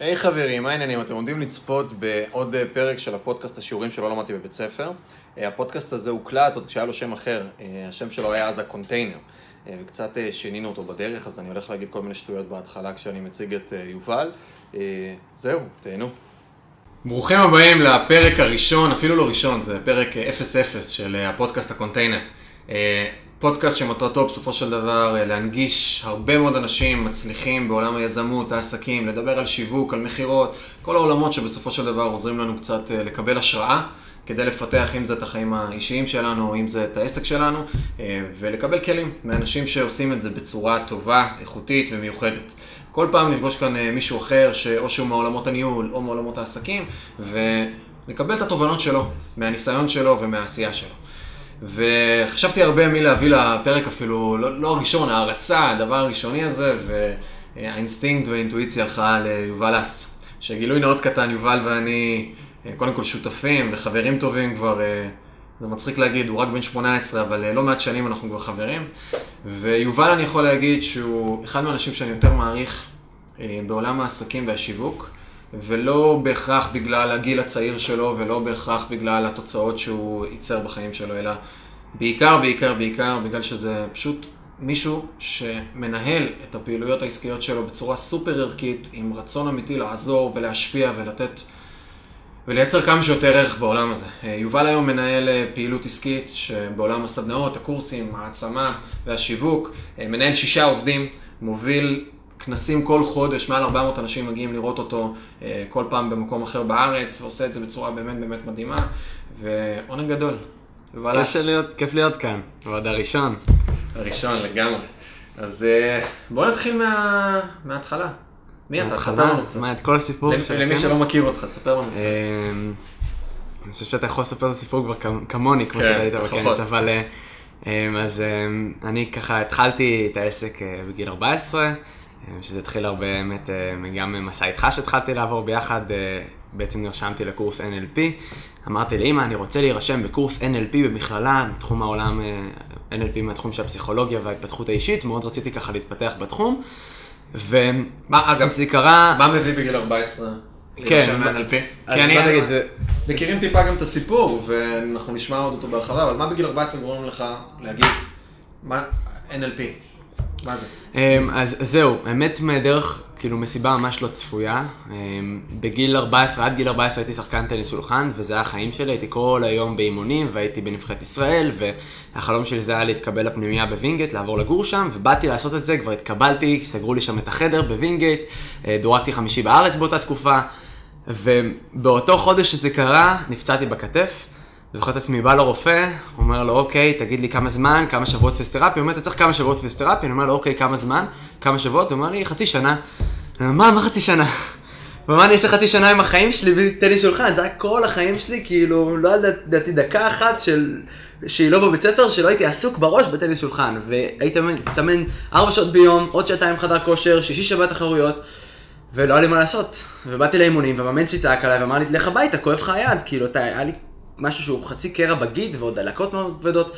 היי, חברים, מה העניינים? אתם עומדים לצפות בעוד אה, פרק של הפודקאסט השיעורים שלא למדתי בבית ספר. אה, הפודקאסט הזה הוקלט עוד כשהיה לו שם אחר, אה, השם שלו היה אז הקונטיינר. וקצת שינינו אותו בדרך, אז אני הולך להגיד כל מיני שטויות בהתחלה כשאני מציג את יובל. זהו, תהנו. ברוכים הבאים לפרק הראשון, אפילו לא ראשון, זה פרק 0-0 של הפודקאסט הקונטיינר. פודקאסט שמטרתו בסופו של דבר אה, להנגיש הרבה מאוד אנשים מצליחים בעולם היזמות, העסקים, לדבר על שיווק, על מכירות, כל העולמות שבסופו של דבר עוזרים לנו קצת אה, לקבל השראה. כדי לפתח אם זה את החיים האישיים שלנו, אם זה את העסק שלנו, אה, ולקבל כלים מאנשים שעושים את זה בצורה טובה, איכותית ומיוחדת. כל פעם נפגוש כאן מישהו אחר, שאו שהוא מעולמות הניהול או מעולמות העסקים, ונקבל את התובנות שלו, מהניסיון שלו ומהעשייה שלו. וחשבתי הרבה מי להביא לפרק אפילו, לא, לא הראשון, ההערצה, הדבר הראשוני הזה, והאינסטינקט והאינטואיציה הלכה ליובל אס. שגילוי נאות קטן, יובל ואני אה, קודם כל שותפים וחברים טובים כבר, אה, זה מצחיק להגיד, הוא רק בן 18, אבל אה, לא מעט שנים אנחנו כבר חברים. ויובל אני יכול להגיד שהוא אחד מהאנשים שאני יותר מעריך בעולם העסקים והשיווק. ולא בהכרח בגלל הגיל הצעיר שלו, ולא בהכרח בגלל התוצאות שהוא ייצר בחיים שלו, אלא בעיקר, בעיקר, בעיקר, בגלל שזה פשוט מישהו שמנהל את הפעילויות העסקיות שלו בצורה סופר ערכית, עם רצון אמיתי לעזור ולהשפיע ולתת ולייצר כמה שיותר ערך בעולם הזה. יובל היום מנהל אה, פעילות עסקית שבעולם הסדנאות, הקורסים, העצמה והשיווק, אה, מנהל שישה עובדים, מוביל כנסים כל חודש, מעל 400 אנשים מגיעים לראות אותו אה, כל פעם במקום אחר בארץ, ועושה את זה בצורה באמת באמת מדהימה, ועונג גדול. כיף להיות, כיף להיות כאן, ועוד הראשון. הראשון לגמרי. אז אה, בוא נתחיל מה... מההתחלה. מי אתה? תספר לנו קצת. מה, את כל הסיפור של למי שלא מכיר אותך, תספר לנו קצת. אמ, אני חושב שאתה יכול לספר את הסיפור כבר כמוני, כמו כן, שאתה היית בכנס, אבל... אה, אמ, אז אמ, אני ככה התחלתי את העסק בגיל 14. שזה התחיל הרבה באמת, אה, גם מסע איתך שהתחלתי לעבור ביחד, אה, בעצם נרשמתי לקורס NLP. אמרתי לאמא, אני רוצה להירשם בקורס NLP במכללה, תחום העולם, אה, NLP מהתחום של הפסיכולוגיה וההתפתחות האישית, מאוד רציתי ככה להתפתח בתחום. וזה קרה... מה מביא בגיל 14? כן, כי אני, מכירים טיפה גם את הסיפור, ואנחנו נשמע עוד אותו בהרחבה, אבל מה בגיל 14 גורם לך להגיד, מה NLP? מה זה? אמ, אז זהו, האמת מדרך, כאילו מסיבה ממש לא צפויה. אמ, בגיל 14, עד גיל 14 הייתי שחקן טניס שולחן, וזה היה החיים שלי, הייתי כל היום באימונים, והייתי בנבחרת ישראל, והחלום שלי זה היה להתקבל לפנימייה בווינגייט, לעבור לגור שם, ובאתי לעשות את זה, כבר התקבלתי, סגרו לי שם את החדר בווינגייט, אה, דורגתי חמישי בארץ באותה תקופה, ובאותו חודש שזה קרה, נפצעתי בכתף. זוכר את עצמי, בא לרופא, אומר לו, אוקיי, תגיד לי כמה זמן, כמה שבועות פיזיותרפיה, הוא אומר, אתה צריך כמה שבועות פיזיותרפיה, אני אומר לו, אוקיי, כמה זמן, כמה שבועות, הוא אומר לי, חצי שנה. אני אומר, מה, מה חצי שנה? ומה אני אעשה חצי שנה עם החיים שלי, תן לי שולחן, זה היה כל החיים שלי, כאילו, לא ידעתי דקה אחת של... שהיא לא בבית ספר, שלא הייתי עסוק בראש בטניס שולחן. והייתי מתאמן ארבע שעות ביום, עוד שעתיים חדר כושר, שישי שבת תחרויות, ולא היה לי מה לעשות. ובאתי לאימונים, והמאמן שלי צעק עליי ואמר לי, לך הביתה, כואב לך היד, כאילו, היה לי משהו שהוא חצי קרע בגיד ועוד דלקות מאוד כבדות.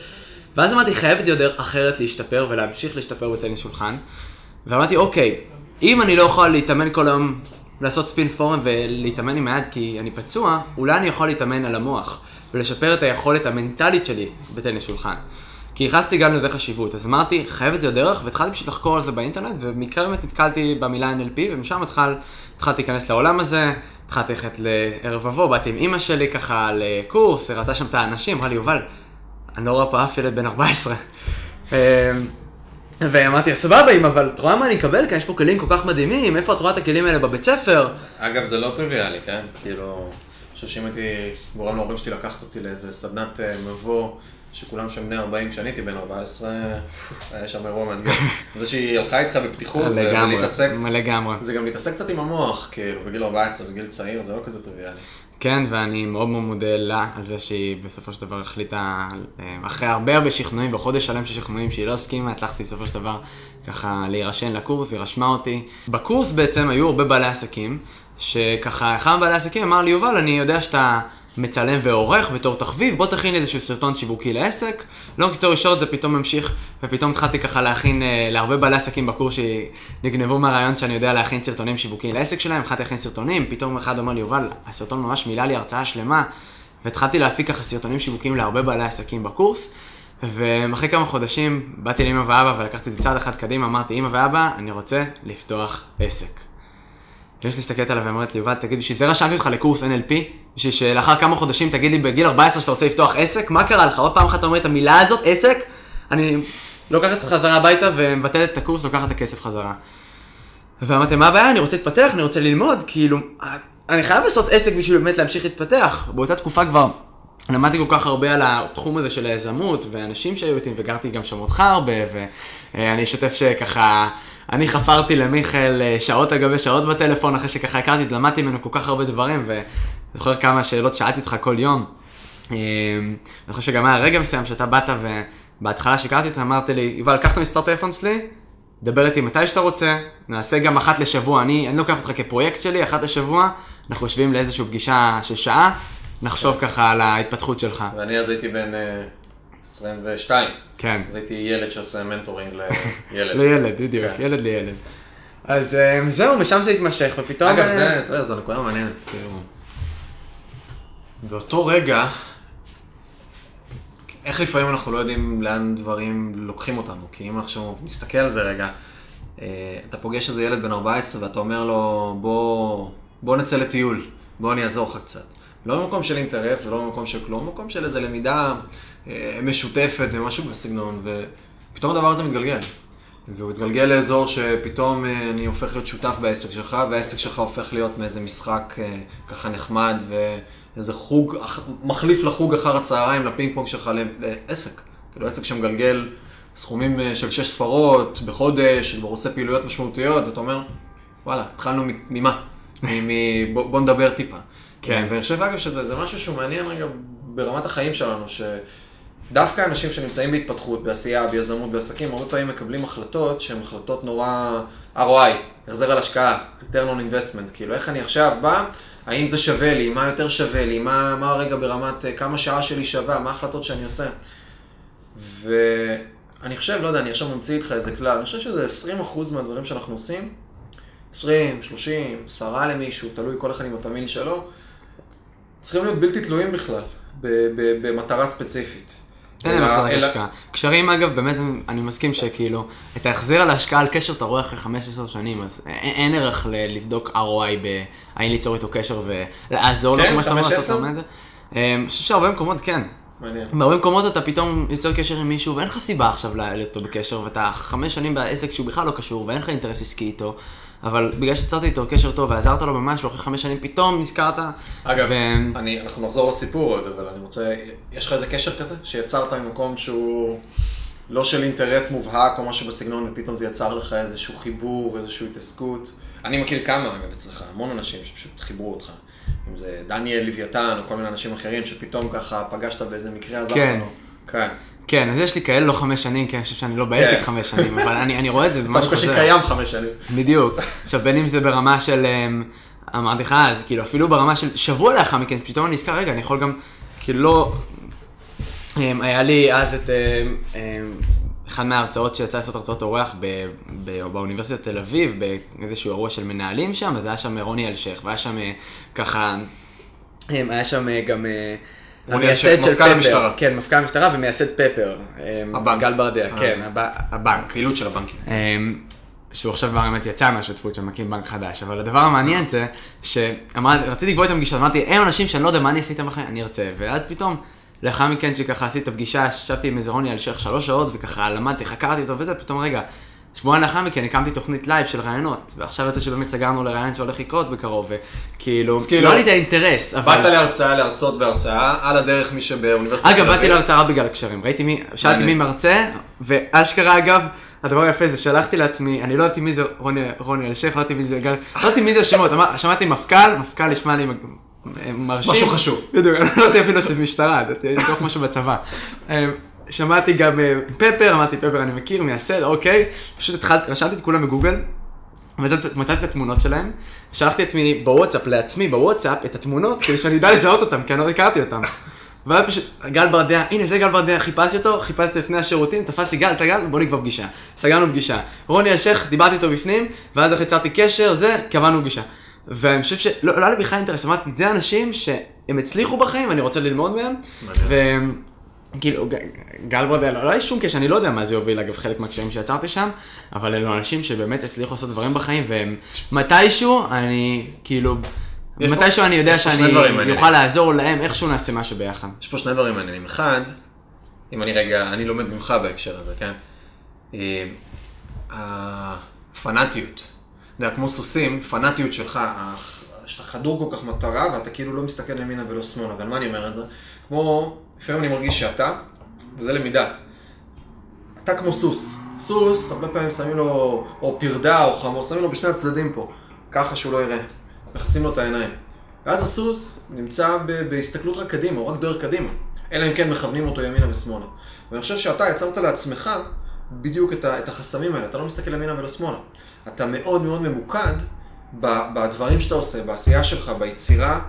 ואז אמרתי, חייבת להיות דרך אחרת להשתפר ולהמשיך להשתפר בטניס שולחן. ואמרתי, אוקיי, אם אני לא יכול להתאמן כל היום, לעשות ספין פורם ולהתאמן עם היד כי אני פצוע, אולי אני יכול להתאמן על המוח ולשפר את היכולת המנטלית שלי בטניס שולחן. כי ייחסתי גם לזה חשיבות, אז אמרתי, חייבת להיות דרך, והתחלתי פשוט לחקור על זה באינטרנט, ובמקרה באמת נתקלתי במילה NLP, ומשם התחל, התחלתי להיכנס לעולם הזה, התחלתי ללכת לערב מבוא, באתי עם אימא שלי ככה לקורס, הראתה שם את האנשים, אמרה לי, יובל, אני לא רואה פה אף ילד בן 14. אמ, ואמרתי, סבבה, אמא, אבל את רואה מה אני אקבל? כי יש פה כלים כל כך מדהימים, איפה את רואה את הכלים האלה בבית ספר? אגב, זה לא טריוויאלי, כן? כאילו, אני חושב שאם הייתי גורם להורים שלי לקחת אותי לאיזה סדנת אה, מבוא, שכולם שם בני 40, כשאני הייתי בן 14, היה שם אירוע מאתגר. זה שהיא הלכה איתך בפתיחות, ולהתעסק, לגמרי. זה גם להתעסק קצת עם המוח, כאילו, בגיל 14, בגיל צעיר, זה לא כזה טריוויאלי. כן, ואני מאוד מאוד מודה לה על זה שהיא בסופו של דבר החליטה, אה, אחרי הרבה הרבה שכנועים, וחודש שלם של שכנועים שהיא לא הסכימה, הצלחתי בסופו של דבר ככה להירשם לקורס, היא רשמה אותי. בקורס בעצם היו הרבה בעלי עסקים, שככה אחד מבעלי העסקים אמר לי, יובל, אני יודע שאתה מצלם ועורך בתור תחביב, בוא תכין איזשהו סרטון שיווקי לעסק. long story short זה פתאום ממשיך, ופתאום התחלתי ככה להכין אה, להרבה בעלי עסקים בקורס שנגנבו מהרעיון שאני יודע להכין סרטונים שיווקיים לעסק שלהם, התחלתי להכין סרטונים, פתאום אחד אומר לי, יובל, הסרטון ממש מילא לי הרצאה שלמה, והתחלתי להפיק ככה סרטונים שיווקיים להרבה בעלי עסקים בקורס. ואחרי כמה חודשים באתי לאמא ואבא ולקחתי את זה צעד אחד קדימה, אמרתי, אמא ואבא, אני רוצה לפתוח עסק. ואמא שלי מסתכלת עליו ואומרת לי, יובל, תגיד, בשביל זה רשמתי אותך לקורס NLP? בשביל שלאחר כמה חודשים תגיד לי בגיל 14 שאתה רוצה לפתוח עסק? מה קרה לך? עוד פעם אחת אתה אומר את המילה הזאת, עסק? אני לוקחת את חזרה הביתה ומבטלת את הקורס, לוקחת את הכסף חזרה. ואמרתי, מה הבעיה? אני רוצה להתפתח, אני רוצה ללמוד, כאילו, אני חייב לעשות עסק בשביל באמת להמשיך להתפתח. באותה תקופה כבר למדתי כל כך הרבה על התחום הזה של היזמות, ואנשים שהיו איתי, וגרתי גם שם אותך הרבה, ואני אשתף שככה, אני חפרתי למיכאל אה, שעות על גבי שעות בטלפון, אחרי שככה הכרתי, למדתי ממנו כל כך הרבה דברים, ואני זוכר כמה שאלות שאלתי אותך כל יום. אה, אני חושב שגם היה רגע מסוים שאתה באת ובהתחלה שהכרתי אותך, אמרת לי, יובל, קח את המספר טלפון שלי, דבר איתי מתי שאתה רוצה, נעשה גם אחת לשבוע, אני, אני לוקח אותך כפרויקט שלי, אחת לשבוע, אנחנו יושבים לאיזושהי פגישה של שעה, נחשוב ככה על ההתפתחות שלך. ואני אז הייתי בן אה, 22. כן. אז הייתי ילד שעושה מנטורינג לילד. לילד, בדיוק, כן. ילד לילד. אז אה, זהו, משם זה התמשך, ופתאום... אגב, אה, זה, אתה יודע, זו נקודה מעניינת. כאילו. באותו רגע, איך לפעמים אנחנו לא יודעים לאן דברים לוקחים אותנו, כי אם עכשיו נסתכל על זה רגע, אה, אתה פוגש איזה ילד בן 14 ואתה אומר לו, בוא, בוא נצא לטיול, בוא אני אעזור לך קצת. לא במקום של אינטרס ולא במקום של כלום, במקום של איזה למידה אה, משותפת ומשהו בסגנון, ופתאום הדבר הזה מתגלגל. והוא התגלגל לאזור שפתאום אה, אני הופך להיות שותף בעסק שלך, והעסק שלך הופך להיות מאיזה משחק ככה נחמד, ואיזה חוג, מחליף לחוג אחר הצהריים, לפינג פונג שלך לעסק. כאילו עסק שמגלגל סכומים אה, של שש ספרות בחודש, שכבר עושה פעילויות משמעותיות, ואתה אומר, וואלה, התחלנו ממה? מ- בוא, בוא נדבר טיפה. כן. ואני חושב אגב שזה זה משהו שהוא מעניין רגע ברמת החיים שלנו, שדווקא אנשים שנמצאים בהתפתחות, בעשייה, ביזמות, בעסקים, הרבה פעמים מקבלים החלטות שהן החלטות נורא ROI, החזר על השקעה, return on investment, כאילו איך אני עכשיו בא, האם זה שווה לי, מה יותר שווה לי, מה, מה הרגע ברמת, אה, כמה שעה שלי שווה, מה ההחלטות שאני עושה. ואני חושב, לא יודע, אני עכשיו ממציא איתך איזה כלל, אני חושב שזה 20% מהדברים שאנחנו עושים, 20, 30, 10 למישהו, תלוי כל אחד עם התמהיל שלו, צריכים להיות בלתי תלויים בכלל, במטרה ספציפית. תן להם החזר על השקעה. קשרים אגב, באמת אני מסכים שכאילו, את ההחזר על ההשקעה על קשר אתה רואה אחרי 15 שנים, אז אין ערך לבדוק ROI בהאם ליצור איתו קשר ולעזור לו, כן, כמו שאתה אומר, 15? לעשות לומד. אה, אני חושב שהרבה מקומות כן. מעניין. בהרבה מקומות אתה פתאום יוצר קשר עם מישהו ואין לך סיבה עכשיו להיות איתו בקשר ואתה חמש שנים בעסק שהוא בכלל לא קשור ואין לך אינטרס עסקי איתו אבל בגלל שיצרת איתו קשר טוב ועזרת לו במשהו אחרי חמש שנים פתאום נזכרת אגב, ו- אני, אנחנו נחזור לסיפור עוד, אבל אני רוצה, יש לך איזה קשר כזה? שיצרת ממקום שהוא לא של אינטרס מובהק או משהו בסגנון, ופתאום זה יצר לך איזשהו חיבור, איזושהי התעסקות. אני מכיר כמה, אגב, אצלך, המון אנשים שפשוט חיברו אותך. אם זה דניאל לוויתן או כל מיני אנשים אחרים, שפתאום ככה פגשת באיזה מקרה, עזרת כן. לו. כן. כן אז יש לי כאלה לא חמש שנים כי אני חושב שאני לא בעסק כן. חמש שנים אבל אני אני רואה את זה אתה ממש חוזר. קיים חמש שנים. בדיוק. עכשיו, בין אם זה ברמה של, אמ, אמרתי לך אז, כאילו אפילו ברמה של שבוע לאחר מכן, פתאום אני נזכר, רגע, אני יכול גם, כאילו לא, אמ, היה לי אז את אמ, אחד מההרצאות שיצא לעשות הרצאות אורח ב, ב, באוניברסיטת תל אביב, באיזשהו אירוע של מנהלים שם, אז היה שם רוני אלשיך, והיה שם אה, ככה, היה שם אה, גם... אה, רוני אלשיך, של מפכ"ל פפר. המשטרה. כן, מפכ"ל המשטרה ומייסד פפר. אמ, הבנק. גל ברדע, אה. כן, הב- הבנק. הפעילות של הבנקים. אמ, שהוא עכשיו כבר באמת יצא מהשותפות שם, מקים בנק חדש, אבל הדבר המעניין זה שרציתי לקבוע איתם פגישה, אמרתי, הם אנשים שאני לא יודע מה אני אעשה איתם בחיים, אני ארצה, ואז פתאום, לאחר מכן שככה עשיתי את הפגישה, ישבתי עם איזה רוני אלשיך שלוש שעות, וככה למדתי, חקרתי אותו וזה, פתאום רגע, שבועיים לאחר מכן הקמתי תוכנית live של רעיונות, ועכשיו יוצא שבאמת סגרנו לרעיון שהולך לקרות בקרוב, וכאילו, כאילו, לא היה לי את האינטרס, אבל... באת להרצאה, להרצות בהרצאה, על הדרך מי שבאוניברסיטת אגב, באתי. להרצאה בגלל הקשרים, ראיתי מי, שאלתי מי. מרצה, ואשכרה אגב, הדבר היפה זה שלחתי לעצמי, אני לא ידעתי מי זה רוני, רוני אלשיך, לא ידעתי מי זה גל, לא ידעתי מי זה השמות, שמעתי מפכ"ל, מפכ"ל נשמע לי מרשים. משהו חשוב. בדיוק, אני לא ידעתי אפילו שזה משטרה, ידעתי לבדוק משהו בצבא. שמעתי גם אה, פפר, אמרתי פפר אני מכיר, מייסד, אוקיי, פשוט התחלתי, רשמתי את כולם בגוגל, מצאתי את התמונות שלהם, שלחתי עצמי בוואטסאפ, לעצמי בוואטסאפ, את התמונות, כדי שאני אדע לזהות אותם, כי אני לא הכרתי אותם. ואז פשוט, גל ברדע, הנה זה גל ברדע, חיפשתי אותו, חיפשתי לפני השירותים, תפסתי גל, אתה גל, בוא נקבע פגישה. סגרנו פגישה. רוני אלשיך, דיברתי איתו בפנים, ואז איך יצרתי קשר, זה, קבענו פגישה. ואני חושב שלא לא היה לי בכלל אינטרס, אמרתי, זה אנשים שהם הצליחו בחיים, אני רוצה ללמוד מהם. וכאילו, גל ברדע, לא היה לי שום קשר, אני לא יודע מה זה יוביל, אגב, חלק מהקשרים שיצרתי שם, אבל אלו אנשים שבאמת הצליחו לעשות דברים בחיים, והם מתישהו, אני כאילו... מתישהו אני יודע שאני אוכל לעזור להם, איכשהו נעשה משהו ביחד. יש פה שני דברים מעניינים. אחד, אם אני רגע, אני לומד ממך בהקשר הזה, כן? אה, הפנאטיות. אתה יודע, כמו סוסים, פנאטיות שלך, שאתה חדור כל כך מטרה ואתה כאילו לא מסתכל ימינה ולא שמאלה, ועל מה אני אומר את זה? כמו, לפעמים אני מרגיש שאתה, וזה למידה, אתה כמו סוס. סוס, הרבה פעמים שמים לו, או פרדה או חמור, שמים לו בשני הצדדים פה, ככה שהוא לא יראה. מכסים לו את העיניים. ואז הסוס נמצא בהסתכלות רק קדימה, או רק דרך קדימה. אלא אם כן מכוונים אותו ימינה ושמאלה. ואני חושב שאתה יצרת לעצמך בדיוק את, את החסמים האלה. אתה לא מסתכל ימינה ולא שמאלה. אתה מאוד מאוד ממוקד בדברים שאתה עושה, בעשייה שלך, ביצירה,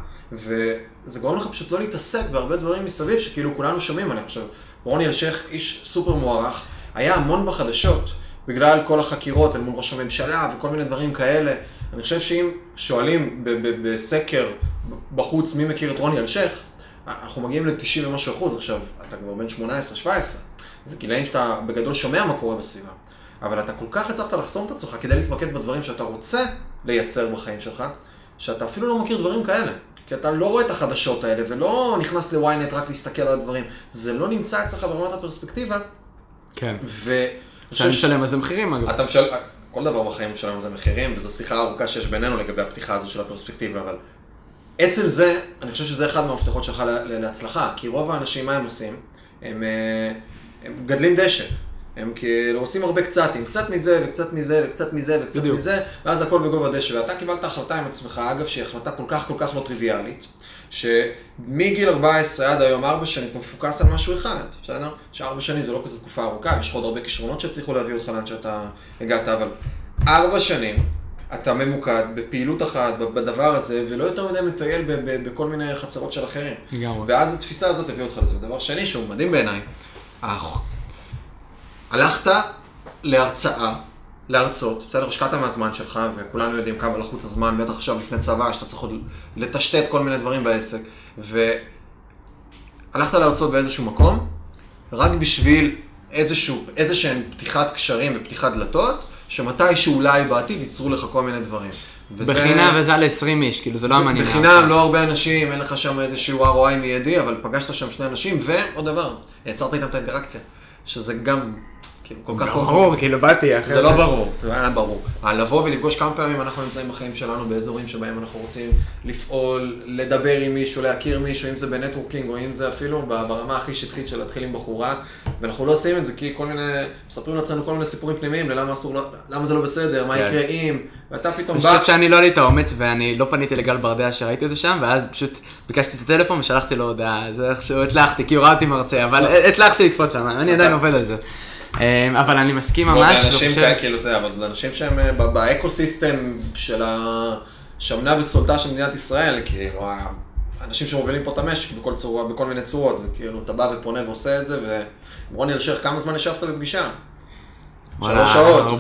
וזה גורם לך פשוט לא להתעסק בהרבה דברים מסביב, שכאילו כולנו שומעים עליהם. עכשיו, רוני אלשיך, איש סופר מוערך, היה המון בחדשות, בגלל כל החקירות אל מול ראש הממשלה וכל מיני דברים כאלה. אני חושב שאם שואלים בסקר בחוץ מי מכיר את רוני אלשיך, אנחנו מגיעים ל-90 ומשהו אחוז עכשיו, אתה כבר בן 18-17, זה גילאים שאתה בגדול שומע מה קורה בסביבה, אבל אתה כל כך הצלחת לחסום את עצמך כדי להתמקד בדברים שאתה רוצה לייצר בחיים שלך, שאתה אפילו לא מכיר דברים כאלה. כי אתה לא רואה את החדשות האלה ולא נכנס ל-ynet רק להסתכל על הדברים. זה לא נמצא אצלך ברמת הפרספקטיבה. כן. ו... שאני משלם על זה מחירים אגב. אתה משלם, כל דבר בחיים שלנו זה מחירים, וזו שיחה ארוכה שיש בינינו לגבי הפתיחה הזו של הפרספקטיבה, אבל עצם זה, אני חושב שזה אחד מהמפתחות שלך להצלחה, כי רוב האנשים, מה הם עושים? הם, אה, הם גדלים דשא. הם כאילו עושים הרבה קצתים, קצת מזה וקצת מזה וקצת מזה וקצת בדיוק. מזה, ואז הכל בגובה דשא. ואתה קיבלת החלטה עם עצמך, אגב, שהיא החלטה כל כך כל כך לא טריוויאלית, שמגיל 14 עד היום 4 שנים אתה מפוקס על משהו אחד, בסדר? שארבע שנים זה לא כזו תקופה ארוכה, יש לך עוד הרבה כישרונות שהצליחו להביא אותך לאן שאתה הגעת, אבל ארבע שנים אתה ממוקד בפעילות אחת, בדבר הזה, ולא יותר מדי מטייל בכל מיני חצרות של אחרים. לגמרי. ואז התפיסה הזאת הביאה אותך לזה. ודבר שני שהוא מדהים בעיניי, הלכת להרצאה, להרצות, בסדר, השקעת מהזמן שלך, וכולנו יודעים כמה לחוץ הזמן, בטח עכשיו לפני צבא, שאתה צריך עוד לטשטט כל מיני דברים בעסק, והלכת להרצות באיזשהו מקום, רק בשביל איזשהו, איזשהן פתיחת קשרים ופתיחת דלתות, שמתישהו אולי בעתיד ייצרו לך כל מיני דברים. וזה... בחינם וזה על 20 איש, כאילו זה לא המעניין. בחינם, לא הרבה אנשים, אין לך שם איזשהו ROI מיידי, אבל פגשת שם שני אנשים, ועוד דבר, יצרת איתם את האינטראקציה, שזה גם כאילו, כל כך ברור, כאילו באתי אחרי זה. לא ברור, זה היה ברור. לבוא ולפגוש כמה פעמים אנחנו נמצאים בחיים שלנו באזורים שבהם אנחנו רוצים לפעול, לדבר עם מישהו, להכיר מישהו, אם זה בנטוורקינג או אם זה אפילו ברמה הכי שטחית של להתחיל עם בחורה, ואנחנו לא עושים את זה כי כל מיני, מספרים לעצמנו כל מיני סיפורים פנימיים ללמה אסור, למה זה לא בסדר, מה כן. יקרה אם, ואתה פתאום בא... אני חושב שאני לא לי את האומץ ואני לא פניתי לגל ברדע שראיתי את זה שם, ואז פשוט ביקשתי את הטלפון ושלחתי לו הודעה, זה איכשהו הצלחתי, כי הורדתי מרצה, אבל הצלחתי לקפוץ שם, אני עדיין עובד על זה. אמ, אבל אני מסכים ממש. אנשים כאלה, כאילו, אתה יודע, אבל אנשים שהם אה, באקו סיסטם של השמנה וסולדה של מדינת ישראל, כאילו, אנשים שמובילים פה את המשק בכל צורה, בכל מיני צורות, וכאילו, אתה בא ופונה ועושה את זה, ורוני אלשיך, כמה זמן ישבת בפגישה? שלוש שעות,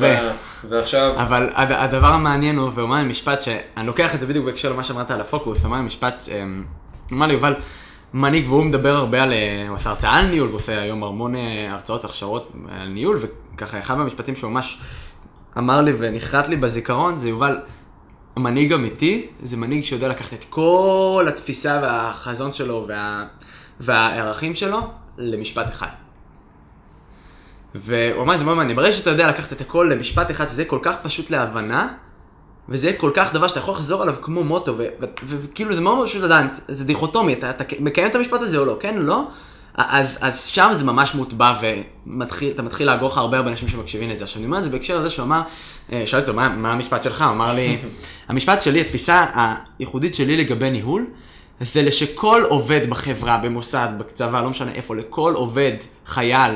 ועכשיו... אבל הדבר המעניין הוא, והוא אמר לי משפט שאני לוקח את זה בדיוק בהקשר למה שאמרת על הפוקוס, אמר לי משפט, אמ, אמר לי, יובל, מנהיג, והוא מדבר הרבה על, אה, הוא עשה הרצאה על ניהול, ועושה היום המון אה, הרצאות, הכשרות על ניהול, וככה אחד מהמשפטים שהוא ממש אמר לי ונחרט לי בזיכרון, זה יובל, מנהיג אמיתי, זה מנהיג שיודע לקחת את כל התפיסה והחזון שלו וה, והערכים שלו למשפט אחד. והוא אמר, זה מאוד מעניין, ברגע שאתה יודע לקחת את הכל למשפט אחד, שזה כל כך פשוט להבנה, וזה כל כך דבר שאתה יכול לחזור עליו כמו מוטו, וכאילו זה מאוד פשוט לדעת, זה דיכוטומי, אתה, אתה מקיים את המשפט הזה או לא, כן לא? אז, אז שם זה ממש מוטבע ואתה מתחיל לאגור לך הרבה הרבה אנשים שמקשיבים לזה. עכשיו אני אומר את זה בהקשר לזה שהוא אמר, אה, שאלתי אותו מה, מה המשפט שלך, הוא אמר לי, המשפט שלי, התפיסה הייחודית שלי לגבי ניהול, זה לשכל עובד בחברה, במוסד, בצבא, לא משנה איפה, לכל עובד, חייל,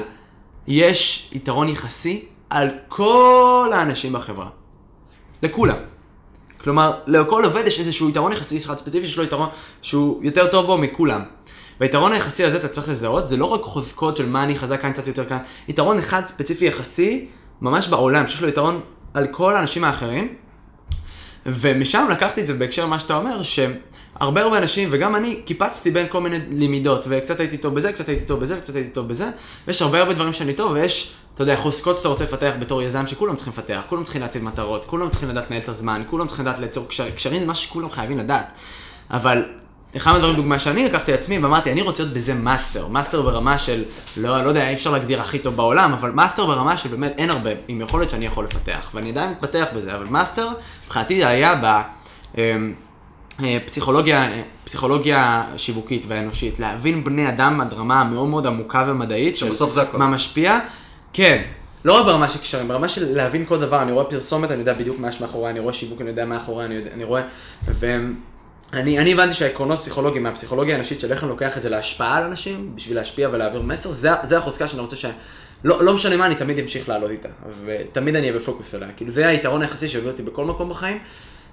יש יתרון יחסי על כל האנשים בחברה. לכולם. כלומר, לכל עובד יש איזשהו יתרון יחסי אחד ספציפי שיש לו יתרון שהוא יותר טוב בו מכולם. והיתרון היחסי הזה אתה צריך לזהות, זה לא רק חוזקות של מה אני חזק כאן קצת יותר כאן, יתרון אחד ספציפי יחסי, ממש בעולם, שיש לו יתרון על כל האנשים האחרים. ומשם לקחתי את זה בהקשר למה שאתה אומר, שהרבה הרבה אנשים, וגם אני, קיפצתי בין כל מיני למידות, וקצת הייתי טוב בזה, קצת הייתי טוב בזה, וקצת הייתי טוב בזה, ויש הרבה הרבה דברים שאני טוב, ויש, אתה יודע, חוזקות שאתה רוצה לפתח בתור יזם, שכולם צריכים לפתח, כולם צריכים להציב מטרות, כולם צריכים לדעת לנהל את הזמן, כולם צריכים לדעת ליצור קשרים, קשרים זה משהו שכולם חייבים לדעת. אבל אחד מהדברים, דוגמה שאני לקחתי לעצמי, ואמרתי, אני רוצה להיות בזה מאסטר. מאסטר ברמה של, לא, לא יודע, אי אפשר להגדיר הכי טוב בעולם, אבל מאסטר ברמה של באמת אין הרבה, עם יכולת שאני יכול לפתח. ואני עדיין מתפתח בזה, אבל מאסטר, מבחינתי היה בפסיכולוגיה, אמ, אה, פסיכולוגיה שיווקית והאנושית, להבין בני אדם עד רמה מאוד עמוקה ומדעית. שבסוף זה הכל. מה משפיע. כן, לא רק ברמה של קשרים, ברמה של להבין כל דבר, אני רואה פרסומת, אני יודע בדיוק מה יש מאחורי, אני רואה שיווק, אני יודע מה מאחורי, אני, יודע, אני רואה, ו... אני, אני הבנתי שהעקרונות פסיכולוגיים מהפסיכולוגיה האנושית של איך אני לוקח את זה להשפעה על אנשים, בשביל להשפיע ולהעביר מסר, זה, זה החוזקה שאני רוצה ש... לא, לא משנה מה, אני תמיד אמשיך לעלות איתה, ותמיד אני אהיה בפוקוס עליה. כאילו זה היתרון היחסי שהביא אותי בכל מקום בחיים,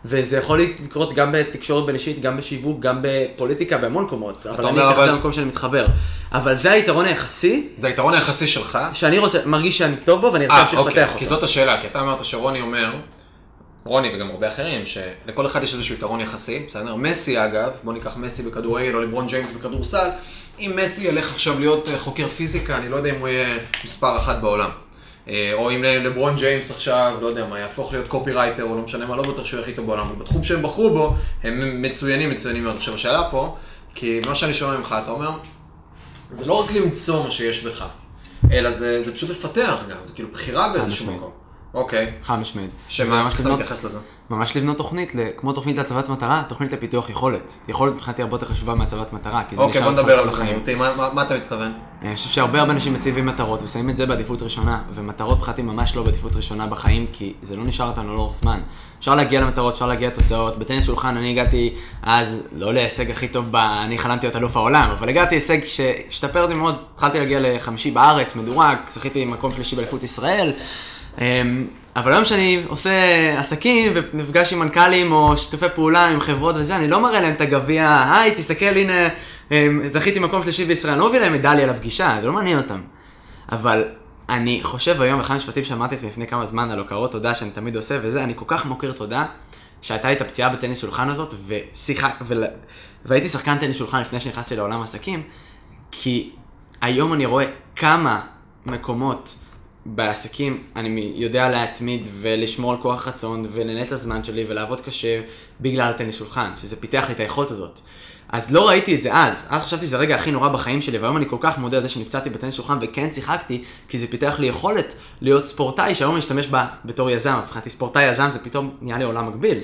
וזה יכול לקרות גם בתקשורת בין אישית, גם בשיווק, גם בפוליטיקה, בהמון מקומות. אבל אני אקח את זה למקום שאני מתחבר. אבל זה היתרון היחסי. זה היתרון היחסי שלך. שאני רוצה, מרגיש שאני טוב בו ואני רוצה להמשיך אוקיי, לפתח אותו. כי זאת השאלה, כי אתה אמרת שרוני אומר, רוני וגם הרבה אחרים, שלכל אחד יש איזשהו יתרון יחסי, בסדר? מסי אגב, בוא ניקח מסי בכדורגל או לברון ג'יימס בכדורסל, אם מסי ילך עכשיו להיות אה, חוקר פיזיקה, אני לא יודע אם הוא יהיה מספר אחת בעולם. אה, או אם לברון ג'יימס עכשיו, לא יודע מה, יהפוך להיות קופירייטר או לא משנה מה, לא בטוח שהוא הכי טוב בעולם, אבל בתחום שהם בחרו בו, הם מצוינים, מצוינים מאוד. עכשיו השאלה פה, כי מה שאני שומע ממך, אתה אומר, זה לא רק למצוא מה שיש בך, אלא זה, זה פשוט לפתח גם, זה כאילו בחירה באיזשהו. מקום. אוקיי. חד משמעית. שמה, איך אתה מתייחס לזה? ממש לבנות תוכנית, כמו תוכנית להצבת מטרה, תוכנית לפיתוח יכולת. יכולת מבחינתי הרבה יותר חשובה מהצבת מטרה, כי זה אוקיי, נשאר בוא איתך נדבר כל על זה החיים. מה- מה מה אתה מתכוון? אני חושב שהרבה הרבה אנשים מציבים מטרות ושמים את זה בעדיפות ראשונה, ומטרות מבחינתי ממש לא בעדיפות ראשונה בחיים, כי זה לא נשאר אותנו לאורך זמן. אפשר להגיע למטרות, אפשר להגיע לתוצאות. בטניס שולחן אני הגעתי אז, לא להישג הכי טוב, ב... אני חלמתי להיות אלוף העולם, אבל הגעתי להישג שהשתפר אותי מאוד, התחלתי להגיע לחמישי בארץ, מדורג, זכיתי מקום שלישי באליפות ישראל. אבל היום שאני עושה עסקים ונפגש עם מנכ"לים או שיתופי פעולה עם חברות וזה, אני לא מראה להם את הגביע, היי, תסתכל, הנה, זכיתי מקום שלישי בישראל, אני לא מביא להם מדליה לפגישה, זה לא מעניין אותם. אבל אני חושב היום, אחד המשפטים שאמרתי לעצמי לפני כמה זמן על הוקרות תודה שאני תמיד עושה וזה, אני כל כך מוקיר תודה, שהייתה לי את הפציעה בטניס שולחן הזאת, ושיחה, ול... והייתי שחקן טניס שולחן לפני שנכנסתי לעולם העסקים, כי היום אני רואה כמה מקומות בעסקים אני יודע להתמיד ולשמור על כוח רצון ולנהל את הזמן שלי ולעבוד קשה בגלל הטניס שולחן, שזה פיתח לי את היכולת הזאת. אז לא ראיתי את זה אז, אז חשבתי שזה הרגע הכי נורא בחיים שלי, והיום אני כל כך מודה על זה שנפצעתי בטניס שולחן וכן שיחקתי, כי זה פיתח לי יכולת להיות ספורטאי שהיום אני משתמש בה בתור יזם, מבחינתי ספורטאי יזם זה פתאום נהיה לי עולם מקביל.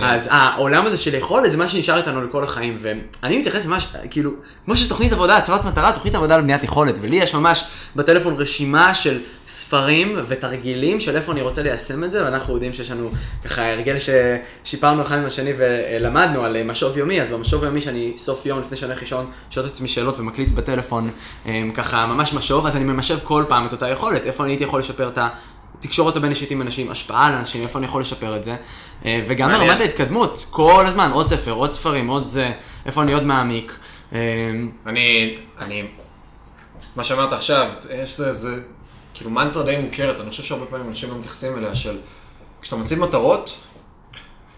אז העולם הזה של יכולת זה מה שנשאר איתנו לכל החיים, ואני מתייחס ממש, כאילו, כמו שיש תוכנית עבודה, הצבת מטרה, תוכנית עבודה לבניית יכולת, ולי יש ממש בטלפון רשימה של ספרים ותרגילים של איפה אני רוצה ליישם את זה, ואנחנו יודעים שיש לנו ככה הרגל ששיפרנו אחד עם השני ולמדנו על משוב יומי, אז במשוב יומי שאני סוף יום לפני שאני הולך לישון, שואל את עצמי שאלות ומקליט בטלפון, אמ, ככה ממש משוב, אז אני ממשב כל פעם את אותה יכולת, איפה אני הייתי יכול לשפר את ה... תקשורת הבין אישית עם אנשים, השפעה על אנשים, איפה אני יכול לשפר את זה. אה, וגם. ברמת ההתקדמות, כל הזמן, עוד ספר, עוד ספרים, עוד זה, איפה אני עוד מעמיק. אה, אני, אני, מה שאמרת עכשיו, יש זה, זה כאילו מנטרה די מוכרת, אני חושב שהרבה פעמים אנשים לא מתייחסים אליה של, כשאתה מציב מטרות,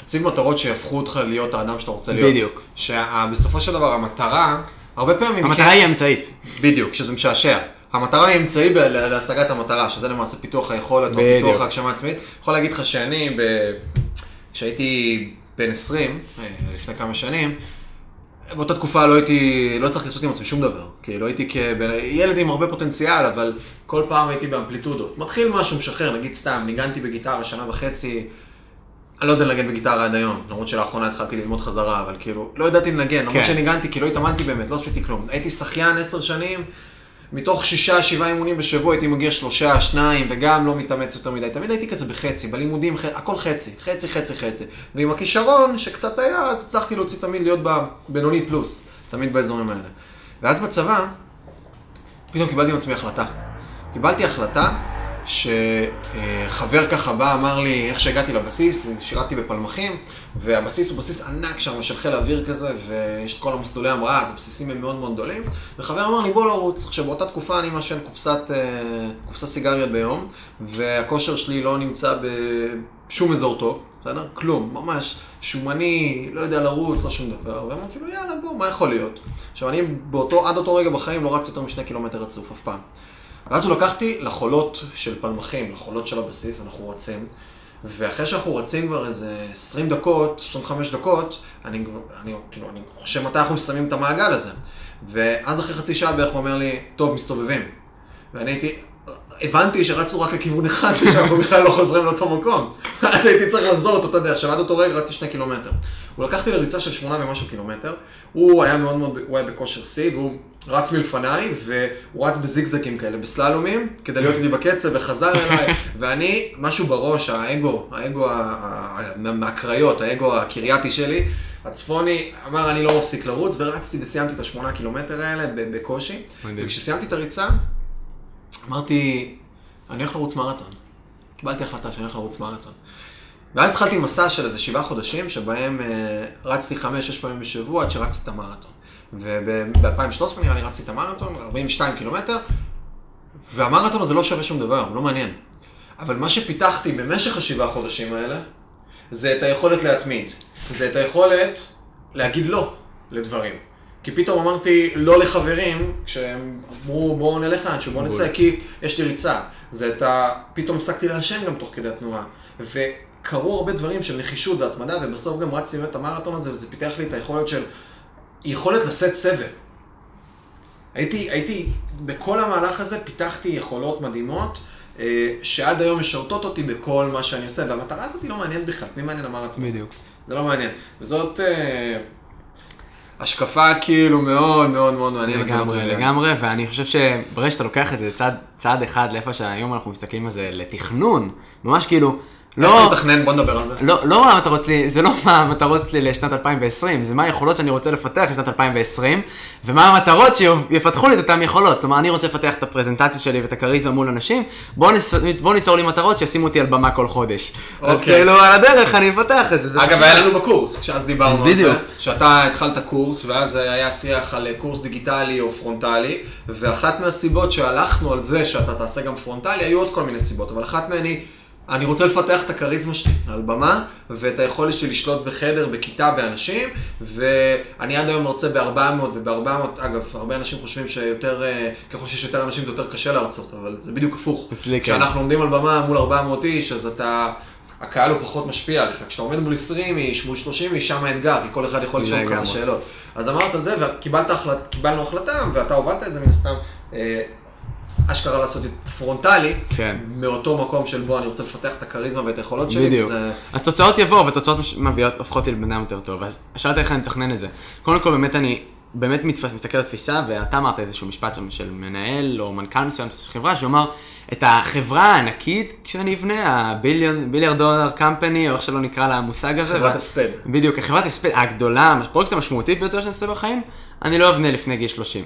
תציב מטרות שיהפכו אותך להיות האדם שאתה רוצה להיות. בדיוק. שבסופו של דבר המטרה, הרבה פעמים, המטרה היא אמצעית. בדיוק, שזה משעשע. המטרה היא אמצעי להשגת המטרה, שזה למעשה פיתוח היכולת או. פיתוח ההגשמה העצמית. יכול להגיד לך שאני, ב... כשהייתי בן 20, אה, לפני כמה שנים, באותה תקופה לא הייתי, לא הצלחתי לעשות עם עצמי שום דבר. כי לא הייתי כבן... ילד עם הרבה פוטנציאל, אבל כל פעם הייתי באמפליטודות. מתחיל משהו משחרר, נגיד סתם, ניגנתי בגיטרה שנה וחצי, אני לא יודע לנגן בגיטרה עד היום, למרות שלאחרונה התחלתי ללמוד חזרה, אבל כאילו, לא ידעתי לנגן, למרות כן. שניגנתי, כי לא התאמנתי באמת, לא עשיתי כלום. הייתי שחיין עשר שנים, מתוך שישה, שבעה אימונים בשבוע הייתי מגיע שלושה, שניים, וגם לא מתאמץ יותר מדי. תמיד הייתי כזה בחצי, בלימודים, ח... הכל חצי, חצי, חצי, חצי. ועם הכישרון שקצת היה, אז הצלחתי להוציא תמיד להיות בבינוני פלוס, תמיד באזורים האלה. ואז בצבא, פתאום קיבלתי עם עצמי החלטה. קיבלתי החלטה שחבר ככה בא, אמר לי, איך שהגעתי לבסיס, שירתתי בפלמחים, והבסיס הוא בסיס ענק שם של חיל האוויר כזה, ויש את כל המסלולי המראה, אז הבסיסים הם מאוד מאוד גדולים, וחבר אמר לי, בוא לרוץ. עכשיו, באותה תקופה אני מעשן קופסת, אה, קופסת סיגריות ביום, והכושר שלי לא נמצא בשום אזור טוב, בסדר? כלום, ממש שומני, לא יודע לרוץ, לא שום דבר, ואמרתי לו, יאללה, בוא, מה יכול להיות? עכשיו, אני באותו, עד אותו רגע בחיים לא רצתי יותר משני קילומטר רצוף, אף פעם. ואז הוא לקח אותי לחולות של פלמחים, לחולות של הבסיס, ואנחנו רצים. ואחרי שאנחנו רצים כבר איזה 20 דקות, 25 דקות, אני, אני, כאילו, אני חושב מתי אנחנו מסיימים את המעגל הזה. ואז אחרי חצי שעה בערך הוא אומר לי, טוב, מסתובבים. ואני הייתי, הבנתי שרצנו רק לכיוון אחד, ושאנחנו בכלל לא חוזרים לאותו מקום. אז הייתי צריך לחזור אותו, אתה יודע, עכשיו עד אותו רגע רצתי שני קילומטר. הוא לקח אותי לריצה של שמונה ומשהו קילומטר, הוא היה מאוד מאוד, הוא היה בכושר שיא, והוא רץ מלפניי, והוא רץ בזיגזגים כאלה, בסללומים, כדי להיות איתי בקצב, וחזר אליי, ואני, משהו בראש, האגו, האגו מהקריות, האגו הקרייתי שלי, הצפוני אמר, אני לא מפסיק לרוץ, ורצתי וסיימתי את השמונה קילומטר האלה בקושי. וכשסיימתי את הריצה, אמרתי, אני הולך לרוץ מרתון. קיבלתי החלטה שאני הולך לרוץ מרתון. ואז התחלתי מסע של איזה שבעה חודשים, שבהם אה, רצתי חמש-שש פעמים בשבוע עד שרצתי את המרתון. וב-2013 נראה לי רצתי את המרתון, 42 קילומטר, והמרתון הזה לא שווה שום דבר, הוא לא מעניין. אבל מה שפיתחתי במשך השבעה חודשים האלה, זה את היכולת להתמיד. זה את היכולת להגיד לא לדברים. כי פתאום אמרתי לא לחברים, כשהם אמרו בואו נלך לאנשהו, בואו נצא, כי יש לי ריצה. זה את ה... פתאום הפסקתי לעשן גם תוך כדי התנועה. וקרו הרבה דברים של נחישות והתמדה, ובסוף גם רצתי את המרתון הזה, וזה פיתח לי את היכולת של... יכולת לשאת סבל. הייתי, הייתי, בכל המהלך הזה פיתחתי יכולות מדהימות, אה, שעד היום משרתות אותי בכל מה שאני עושה, והמטרה הזאת היא לא מעניינת בכלל, מי מעניין המרתון? בדיוק. זה לא מעניין. וזאת... אה, השקפה כאילו מאוד מאוד מאוד מעניינת. לגמרי, לגמרי, ואני חושב שברגע שאתה לוקח את זה צעד, צעד אחד לאיפה שהיום אנחנו מסתכלים על זה, לתכנון, ממש כאילו, לא... איך לתכנן? בוא נדבר על זה. לא, לא מה המטרות שלי, זה לא מה המטרות שלי לשנת 2020, זה מה היכולות שאני רוצה לפתח לשנת 2020, ומה המטרות שיפתחו לי את אותן יכולות. כלומר, אני רוצה לפתח את הפרזנטציה שלי ואת הכריזמה מול אנשים, בוא, נס... בוא ניצור לי מטרות שישימו אותי על במה כל חודש. אוקיי. אז כאילו, על הדרך אני אפתח את זה. אגב, היה לנו בקורס, כשאז דיברנו על זה, שאתה התחלת קורס, ואז היה שיח על קורס דיגיטלי או פרונטלי, ואחת מהסיבות שהלכנו על זה שאתה תעשה גם פרונטלי, היו עוד כל מיני סיבות, אבל אחת מהן היא... אני רוצה לפתח את הכריזמה שלי על במה, ואת היכולת שלי לשלוט בחדר, בכיתה, באנשים, ואני עד היום מרצה ב-400 וב-400, אגב, הרבה אנשים חושבים שיותר, אה, ככל שיש יותר אנשים זה יותר קשה להרצות, אבל זה בדיוק הפוך. אצלי כן. כשאנחנו עומדים על במה מול 400 איש, אז אתה... הקהל הוא פחות משפיע עליך. כשאתה עומד מול 20 איש, מול 30 איש, שם האתגר, כי כל אחד יכול לשאול אותך את השאלות. אז אמרת זה, וקיבלנו החלטה, ואתה הובלת את זה מן הסתם. אשכרה לעשות את פרונטלי, כן. מאותו מקום של בוא, אני רוצה לפתח את הכריזמה ואת היכולות שלי. בדיוק. זה... אז תוצאות יבואו, ותוצאות מביאות, הופכות אותי לבן אדם יותר טוב. אז שאלת איך אני מתכנן את זה. קודם כל, באמת אני, באמת מתפס, מסתכל על תפיסה, ואתה אמרת איזשהו משפט שם של מנהל או מנכ"ל מסוים של חברה, שאומר, את החברה הענקית כשאני אבנה, הביליארד דולר קמפני, או איך שלא נקרא למושג הזה. חברת הספד. בדיוק, החברת הספד הגדולה, הפרויקט המשמעותית ביותר שאני עושה בחיים, אני לא אבנה לפני גיל 30.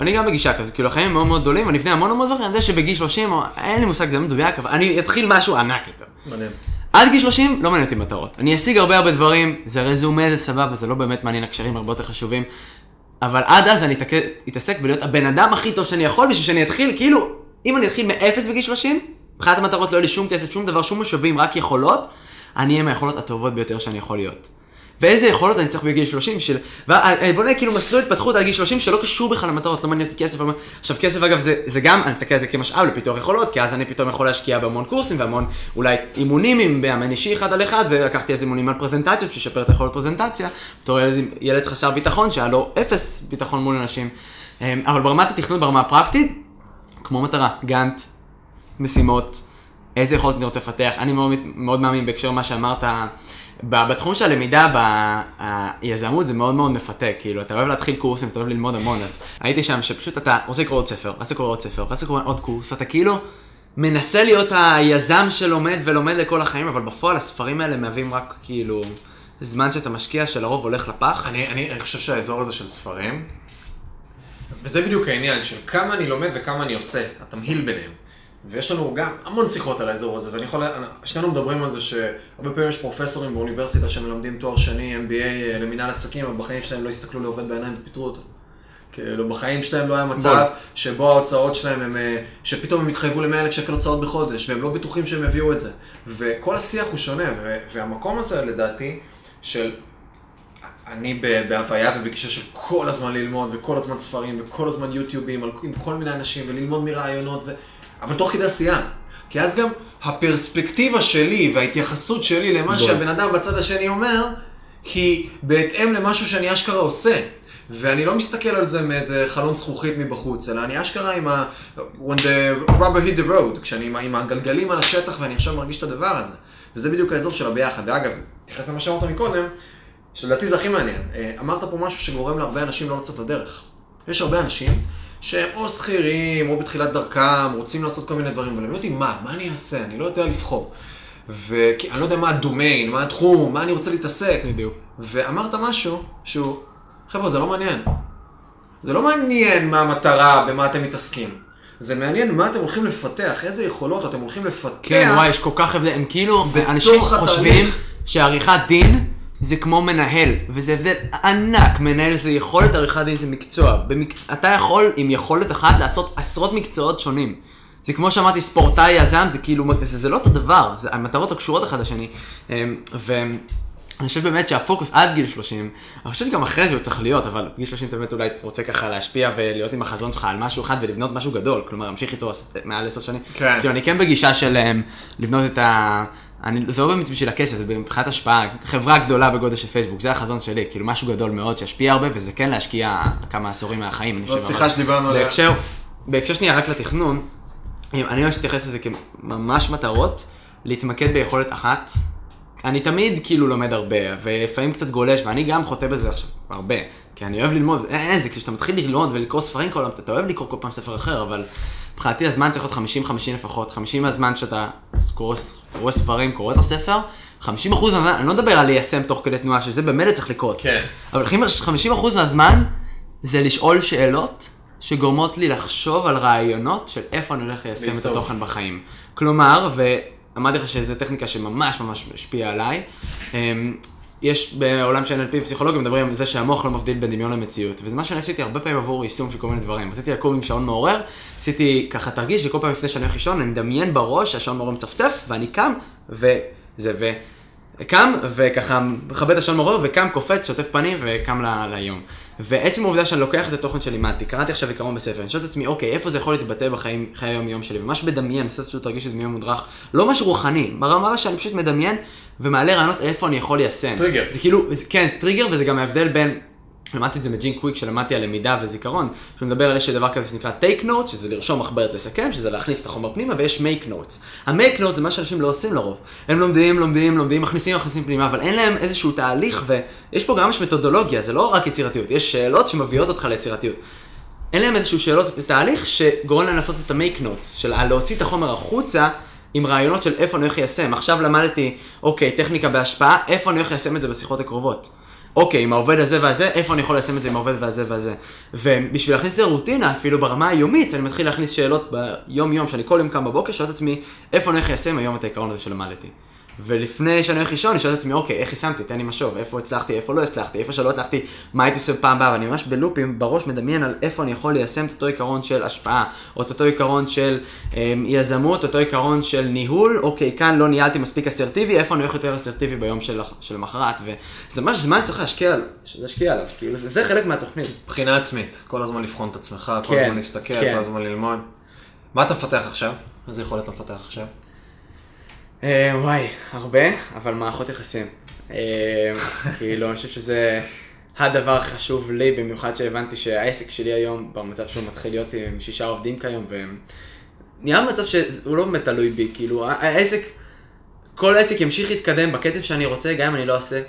ואני גם בגישה כזאת, כאילו החיים מאוד מאוד גדולים, אני אבנה המון המון דברים, אני יודע שבגיל 30, או, אין לי מושג, זה לא מדויק, אבל אני אתחיל משהו ענק יותר. מדהים. עד גיל 30 לא מעניין אותי מטרות. אני אשיג הרבה הרבה דברים, זה רזומה, זה סבבה, זה לא באמת מעניין, הקשרים הרבה יותר חשובים. אבל עד אז אני אתעסק בלהיות הבן אדם הכי טוב שאני יכול, בשביל שאני אתחיל, כאילו, אם אני אתחיל מאפס בגיל 30, מבחינת המטרות לא יהיה לי שום כסף, שום דבר, שום משאבים, רק יכולות, אני אהיה מהיכולות הטובות ביותר שאני יכול להיות. ואיזה יכולות אני צריך בגיל 30 של... בוא נהיה כאילו מסלול התפתחות על גיל 30 שלא קשור בכלל למטרות, לא מעניין אותי כסף. עכשיו כסף אגב זה, זה גם, אני מסתכל על זה כמשאב לפיתוח יכולות, כי אז אני פתאום יכול להשקיע בהמון קורסים והמון אולי אימונים עם מאמן אישי אחד על אחד, ולקחתי איזה אימונים על פרזנטציות בשביל לשפר את היכולת פרזנטציה, בתור ילד, ילד חסר ביטחון שהיה לו אפס ביטחון מול אנשים. אמ, אבל ברמת התכנון, ברמה הפרקטית, כמו מטרה, גאנט, משימות, איזה יכולת אני רוצה לפתח. אני מאוד, מאוד מאמין בהקשר למה שאמרת. בתחום של הלמידה, ביזמות זה מאוד מאוד מפתה, כאילו, אתה אוהב להתחיל קורסים, אתה אוהב ללמוד המון, אז הייתי שם שפשוט אתה רוצה לקרוא עוד ספר, ואז אתה קורא עוד ספר, ואז אתה קורא עוד קורס, ואתה כאילו מנסה להיות היזם שלומד ולומד לכל החיים, אבל בפועל הספרים האלה מהווים רק כאילו זמן שאתה משקיע שלרוב הולך לפח. אני, אני, אני חושב שהאזור הזה של ספרים, וזה בדיוק העניין של כמה אני לומד וכמה אני עושה, התמהיל ביניהם. ויש לנו גם המון שיחות על האזור הזה, ואני יכול, שנינו מדברים על זה שהרבה פעמים יש פרופסורים באוניברסיטה שמלמדים תואר שני, MBA למנהל עסקים, אבל בחיים שלהם לא הסתכלו לעובד בעיניים ופיטרו אותו. כאילו, בחיים שלהם לא היה מצב שבו ההוצאות שלהם הם, שפתאום הם התחייבו ל-100 אלף שקל הוצאות בחודש, והם לא בטוחים שהם יביאו את זה. וכל השיח הוא שונה, והמקום הזה לדעתי, של אני בהוויה ובגישה של כל הזמן ללמוד, וכל הזמן ספרים, וכל הזמן יוטיובים, עם כל מיני אנשים, וללמוד מרעיונות, ו... אבל תוך כדי עשייה. כי אז גם הפרספקטיבה שלי וההתייחסות שלי למה שהבן אדם בצד השני אומר, היא בהתאם למשהו שאני אשכרה עושה. ואני לא מסתכל על זה מאיזה חלון זכוכית מבחוץ, אלא אני אשכרה עם ה... when the rubber hit the road, כשאני עם, עם הגלגלים על השטח ואני עכשיו מרגיש את הדבר הזה. וזה בדיוק האזור של הביחד. ואגב, תתייחס למה שאמרת מקודם, שלדעתי זה הכי מעניין. אה, אמרת פה משהו שגורם להרבה אנשים לא לצאת לדרך. יש הרבה אנשים שהם או שכירים, או בתחילת דרכם, רוצים לעשות כל מיני דברים, אבל הם לא יודעים מה, מה אני אעשה, אני לא יודע לבחור. ואני לא יודע מה הדומיין, מה התחום, מה אני רוצה להתעסק. בדיוק. ואמרת משהו שהוא, חבר'ה, זה לא מעניין. זה לא מעניין מה המטרה, במה אתם מתעסקים. זה מעניין מה אתם הולכים לפתח, איזה יכולות אתם הולכים לפתח. כן, וואי, יש כל כך הבדל, הם כאילו, אנשים חושבים שעריכת דין זה כמו מנהל, וזה הבדל ענק, מנהל זה יכולת, עריכת דין זה מקצוע. במק... אתה יכול עם יכולת אחת לעשות עשרות מקצועות שונים. זה כמו שאמרתי, ספורטאי יזם, זה כאילו, זה, זה לא אותו דבר, זה, המטרות הקשורות אחד לשני. אמ, ואני חושב באמת שהפוקוס עד גיל 30, אני חושב שגם אחרי זה הוא צריך להיות, אבל בגיל 30 אתה באמת אולי רוצה ככה להשפיע ולהיות עם החזון שלך על משהו אחד ולבנות משהו גדול, כלומר להמשיך איתו מעל 10 שנים. כן. כאילו אני כן בגישה של אמ, לבנות את ה... אני, זה לא באמת בשביל הכסף, זה מבחינת השפעה, חברה גדולה בגודל של פייסבוק, זה החזון שלי, כאילו משהו גדול מאוד שישפיע הרבה, וזה כן להשקיע כמה עשורים מהחיים, אני חושב. זאת שיחה שדיברנו עליה. בהקשר, בהקשר שנייה רק לתכנון, אני ממש אתייחס לזה כממש מטרות, להתמקד ביכולת אחת. אני תמיד כאילו לומד הרבה, ולפעמים קצת גולש, ואני גם חוטא בזה עכשיו הרבה, כי אני אוהב ללמוד, אין, זה כשאתה מתחיל ללמוד ולקרוא ספרים כל פעם, אתה אוהב לקרוא כל פעם ספר אחר, אבל מבחינתי הזמן צריך להיות 50-50 לפחות, 50 מהזמן שאתה קורא, קורא ספרים, קורא את הספר, 50 אחוז מהזמן, אני לא מדבר על ליישם תוך כדי תנועה, שזה במילא צריך לקרות. כן. אבל 50 אחוז מהזמן זה לשאול שאלות שגורמות לי לחשוב על רעיונות של איפה אני הולך ליישם את התוכן בחיים. כלומר, ואמרתי לך שזו טכניקה שממש ממש השפיעה עליי, אמ, יש בעולם של NLP ופסיכולוגיה מדברים על זה שהמוח לא מבדיל בין דמיון למציאות. וזה מה שאני עשיתי הרבה פעמים עבור יישום של כל מיני דברים. רציתי לקום עם שעון מעורר, עשיתי ככה תרגיש שכל פעם לפני שאני הולך לישון אני מדמיין בראש שהשעון מעורר מצפצף ואני קם וזה ו... קם וככה מכבד את השעון מעורר וקם קופץ שוטף פנים וקם ל... ליום. ועצם העובדה שאני לוקח את התוכן שלימדתי, קראתי עכשיו עיקרון בספר, אני שואל את עצמי, אוקיי, איפה זה יכול להתבטא בחיי היום-יום שלי, וממש מדמיין, עושה איזשהו תרגיל של דמיון מודרך, לא משהו רוחני, ברמה שאני פשוט מדמיין ומעלה רעיונות איפה אני יכול ליישם. טריגר. זה כאילו, כן, טריגר וזה גם ההבדל בין למדתי את זה מג'ים קוויק שלמדתי על למידה וזיכרון, שהוא מדבר על יש דבר כזה שנקרא take notes, שזה לרשום מחברת לסכם, שזה להכניס את החומר פנימה, ויש make notes. ה-make notes זה מה שאנשים לא עושים לרוב. הם לומדים, לומדים, לומדים, מכניסים, מכניסים פנימה, אבל אין להם איזשהו תהליך, ויש פה גם יש מתודולוגיה, זה לא רק יצירתיות, יש שאלות שמביאות אותך ליצירתיות. אין להם איזשהו שאלות, תהליך שגורם להם לעשות את ה-make notes, של להוציא את החומר החוצה. עם רעיונות של איפה אני הולך ליישם. עכשיו למדתי, אוקיי, טכניקה בהשפעה, איפה אני הולך ליישם את זה בשיחות הקרובות. אוקיי, עם העובד הזה והזה, איפה אני יכול לשים את זה עם העובד והזה והזה. ובשביל להכניס את זה רוטינה, אפילו ברמה היומית, אני מתחיל להכניס שאלות ביום-יום, שאני כל יום קם בבוקר, שואל את עצמי, איפה אני הולך ליישם היום את העיקרון הזה שלמדתי. ולפני שאני הולך לישון, אני שואל את עצמי, אוקיי, איך יישמתי? תן לי משוב, איפה הצלחתי, איפה לא הצלחתי, איפה שלא הצלחתי, מה הייתי עושה פעם הבאה, ואני ממש בלופים בראש מדמיין על איפה אני יכול ליישם את אותו עיקרון של השפעה, או את אותו עיקרון של אמ, יזמות, אותו עיקרון של ניהול, אוקיי, כאן לא ניהלתי מספיק אסרטיבי, איפה אני הולך יותר אסרטיבי ביום של, של המחרת, וזה ממש זמן שצריך להשקיע, להשקיע עליו, כאילו, זה, זה חלק מהתוכנית. בחינה עצמית, כל הזמן לבחון את עצמך, כל כן, הזמן להסתכל, כן. כל הזמן ללמוד. מה אתה מפתח עכשיו? איזה יכולת אתה מפתח עכשיו? אה, וואי, הרבה, אבל מערכות יחסים. אה, כאילו, אני חושב שזה הדבר החשוב לי, במיוחד שהבנתי שהעסק שלי היום, במצב שהוא מתחיל להיות עם שישה עובדים כיום, ונהיה מצב שהוא לא באמת תלוי בי, כאילו, העסק, כל עסק ימשיך להתקדם בקצב שאני רוצה, גם אם אני לא אעשה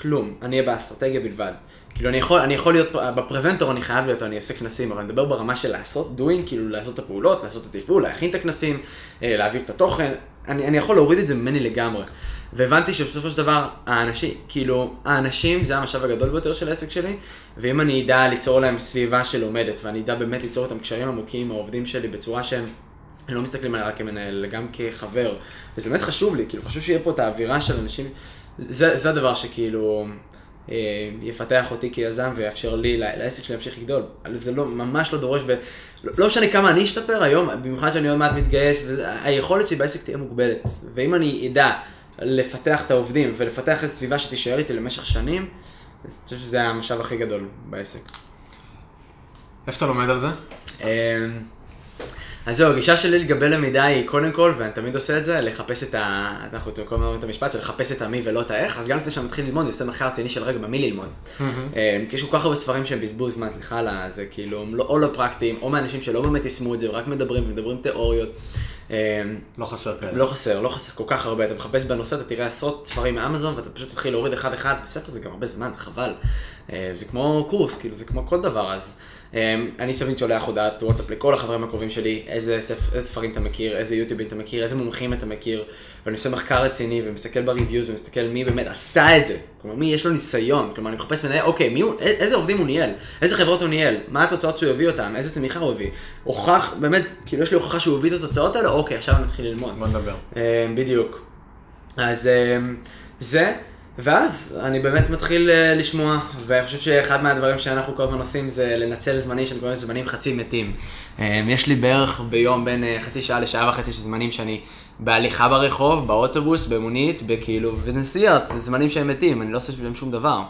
כלום, אני אהיה באסטרטגיה בלבד. כאילו אני יכול, אני יכול להיות, בפרזנטור אני חייב להיות, אני עושה כנסים, אבל אני מדבר ברמה של לעשות doing, כאילו לעשות את הפעולות, לעשות את התפעול, להכין את הכנסים, אה, להעביר את התוכן, אני, אני יכול להוריד את זה ממני לגמרי. והבנתי שבסופו של דבר, האנשים, כאילו, האנשים זה המשאב הגדול ביותר של העסק שלי, ואם אני אדע ליצור להם סביבה שלומדת, ואני אדע באמת ליצור איתם קשרים עמוקים עם העובדים שלי בצורה שהם לא מסתכלים עליי רק כמנהל, אלא גם כחבר. וזה באמת חשוב לי, כאילו, חשוב שיהיה פה את האווירה של אנשים, זה, זה הדבר שכאילו יפתח אותי כיזם ויאפשר לי, לעסק שלי להמשיך לגדול. זה לא, ממש לא דורש, ולא לא משנה כמה אני אשתפר היום, במיוחד שאני עוד מעט מתגייס, היכולת שלי בעסק תהיה מוגבלת. ואם אני אדע לפתח את העובדים ולפתח איזו סביבה שתישאר איתי למשך שנים, אני חושב שזה המשאב הכי גדול בעסק. איפה אתה לומד על זה? אמ, אז זהו, הגישה שלי לגבי למידה היא קודם כל, ואני תמיד עושה את זה, לחפש את ה... אנחנו כל הזמן אומרים את המשפט של לחפש את המי ולא את האיך, אז גם לפני שאני מתחיל ללמוד, אני עושה מחקר רציני של רגע במי ללמוד. אמ, יש כל כך הרבה ספרים שהם בזבוז זמן, סליחה על זה, כאילו, לא- או לא פרקטיים, או מאנשים שלא באמת יישמו את זה, ורק מדברים ומדברים תיאוריות. אמ, לא חסר כאלה. לא חסר, לא חסר כל כך הרבה. אתה מחפש בנושא, אתה תראה עשרות ספרים מאמזון, ואתה פשוט תתחיל להוריד אחד-אחד, וספר זה גם הרבה זמן, זה חבל. זה כמו קורס, כאילו, זה כמו כל דבר, אז... אמ, אני תמיד שולח הודעת וואטסאפ לכל החברים הקרובים שלי, איזה, ספ... איזה ספרים אתה מכיר, איזה יוטיובים אתה מכיר, איזה מומחים אתה מכיר, ואני עושה מחקר רציני ומסתכל בריוויוז ומסתכל מי באמת עשה את זה, כלומר מי יש לו ניסיון, כלומר אני מחפש מנהל, אוקיי, מי הוא, איזה עובדים הוא ניהל, איזה חברות הוא ניהל, מה התוצאות שהוא הביא אותם, איזה תמיכה הוא הביא, הוכח, באמת, כאילו יש לי הוכחה שהוא הביא את התוצאות האלה, אוקיי, עכשיו נתחיל ללמוד. בוא נדבר. אמ, בדיוק. אז אמ, זה. ואז אני באמת מתחיל אה, לשמוע, ואני חושב שאחד מהדברים שאנחנו כל הזמן עושים זה לנצל זמנים שאני קורא לזה זמנים חצי מתים. אה, יש לי בערך ביום בין אה, חצי שעה לשעה וחצי של זמנים שאני בהליכה ברחוב, באוטובוס, במונית, בכאילו, ונסיעות, זה זמנים שהם מתים, אני לא עושה בהם שום דבר.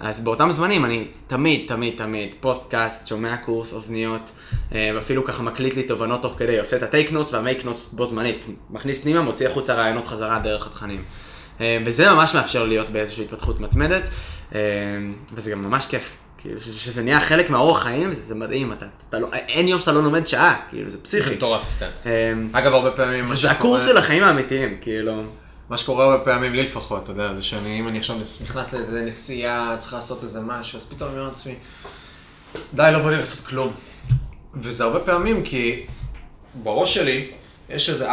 אז באותם זמנים אני תמיד, תמיד, תמיד, פודקאסט, שומע קורס, אוזניות, ואפילו ככה מקליט לי תובנות תוך כדי, עושה את ה take notes וה make notes בו זמנית, מכניס פנימה, מוציא החוצה רעיונות חזרה דרך התכנים. אה, וזה ממש מאפשר להיות באיזושהי התפתחות מתמדת, אה, וזה גם ממש כיף. כאילו, שזה נהיה חלק מהאורח חיים, זה, זה מדהים, אתה, אתה לא, אין יום שאתה לא לומד שעה, כאילו, זה פסיכי. זה מטורף, כן. אה, אגב, הרבה פעמים... זה, זה הקורס של החיים האמיתיים, כאילו. מה שקורה הרבה פעמים, לי לפחות, אתה יודע, זה שאני, אם אני עכשיו נכנס לאיזה נסיעה, צריך לעשות איזה משהו, אז פתאום אני אומר לעצמי, די, לא בא לי לעשות כלום. וזה הרבה פעמים כי בראש שלי יש איזה 4-5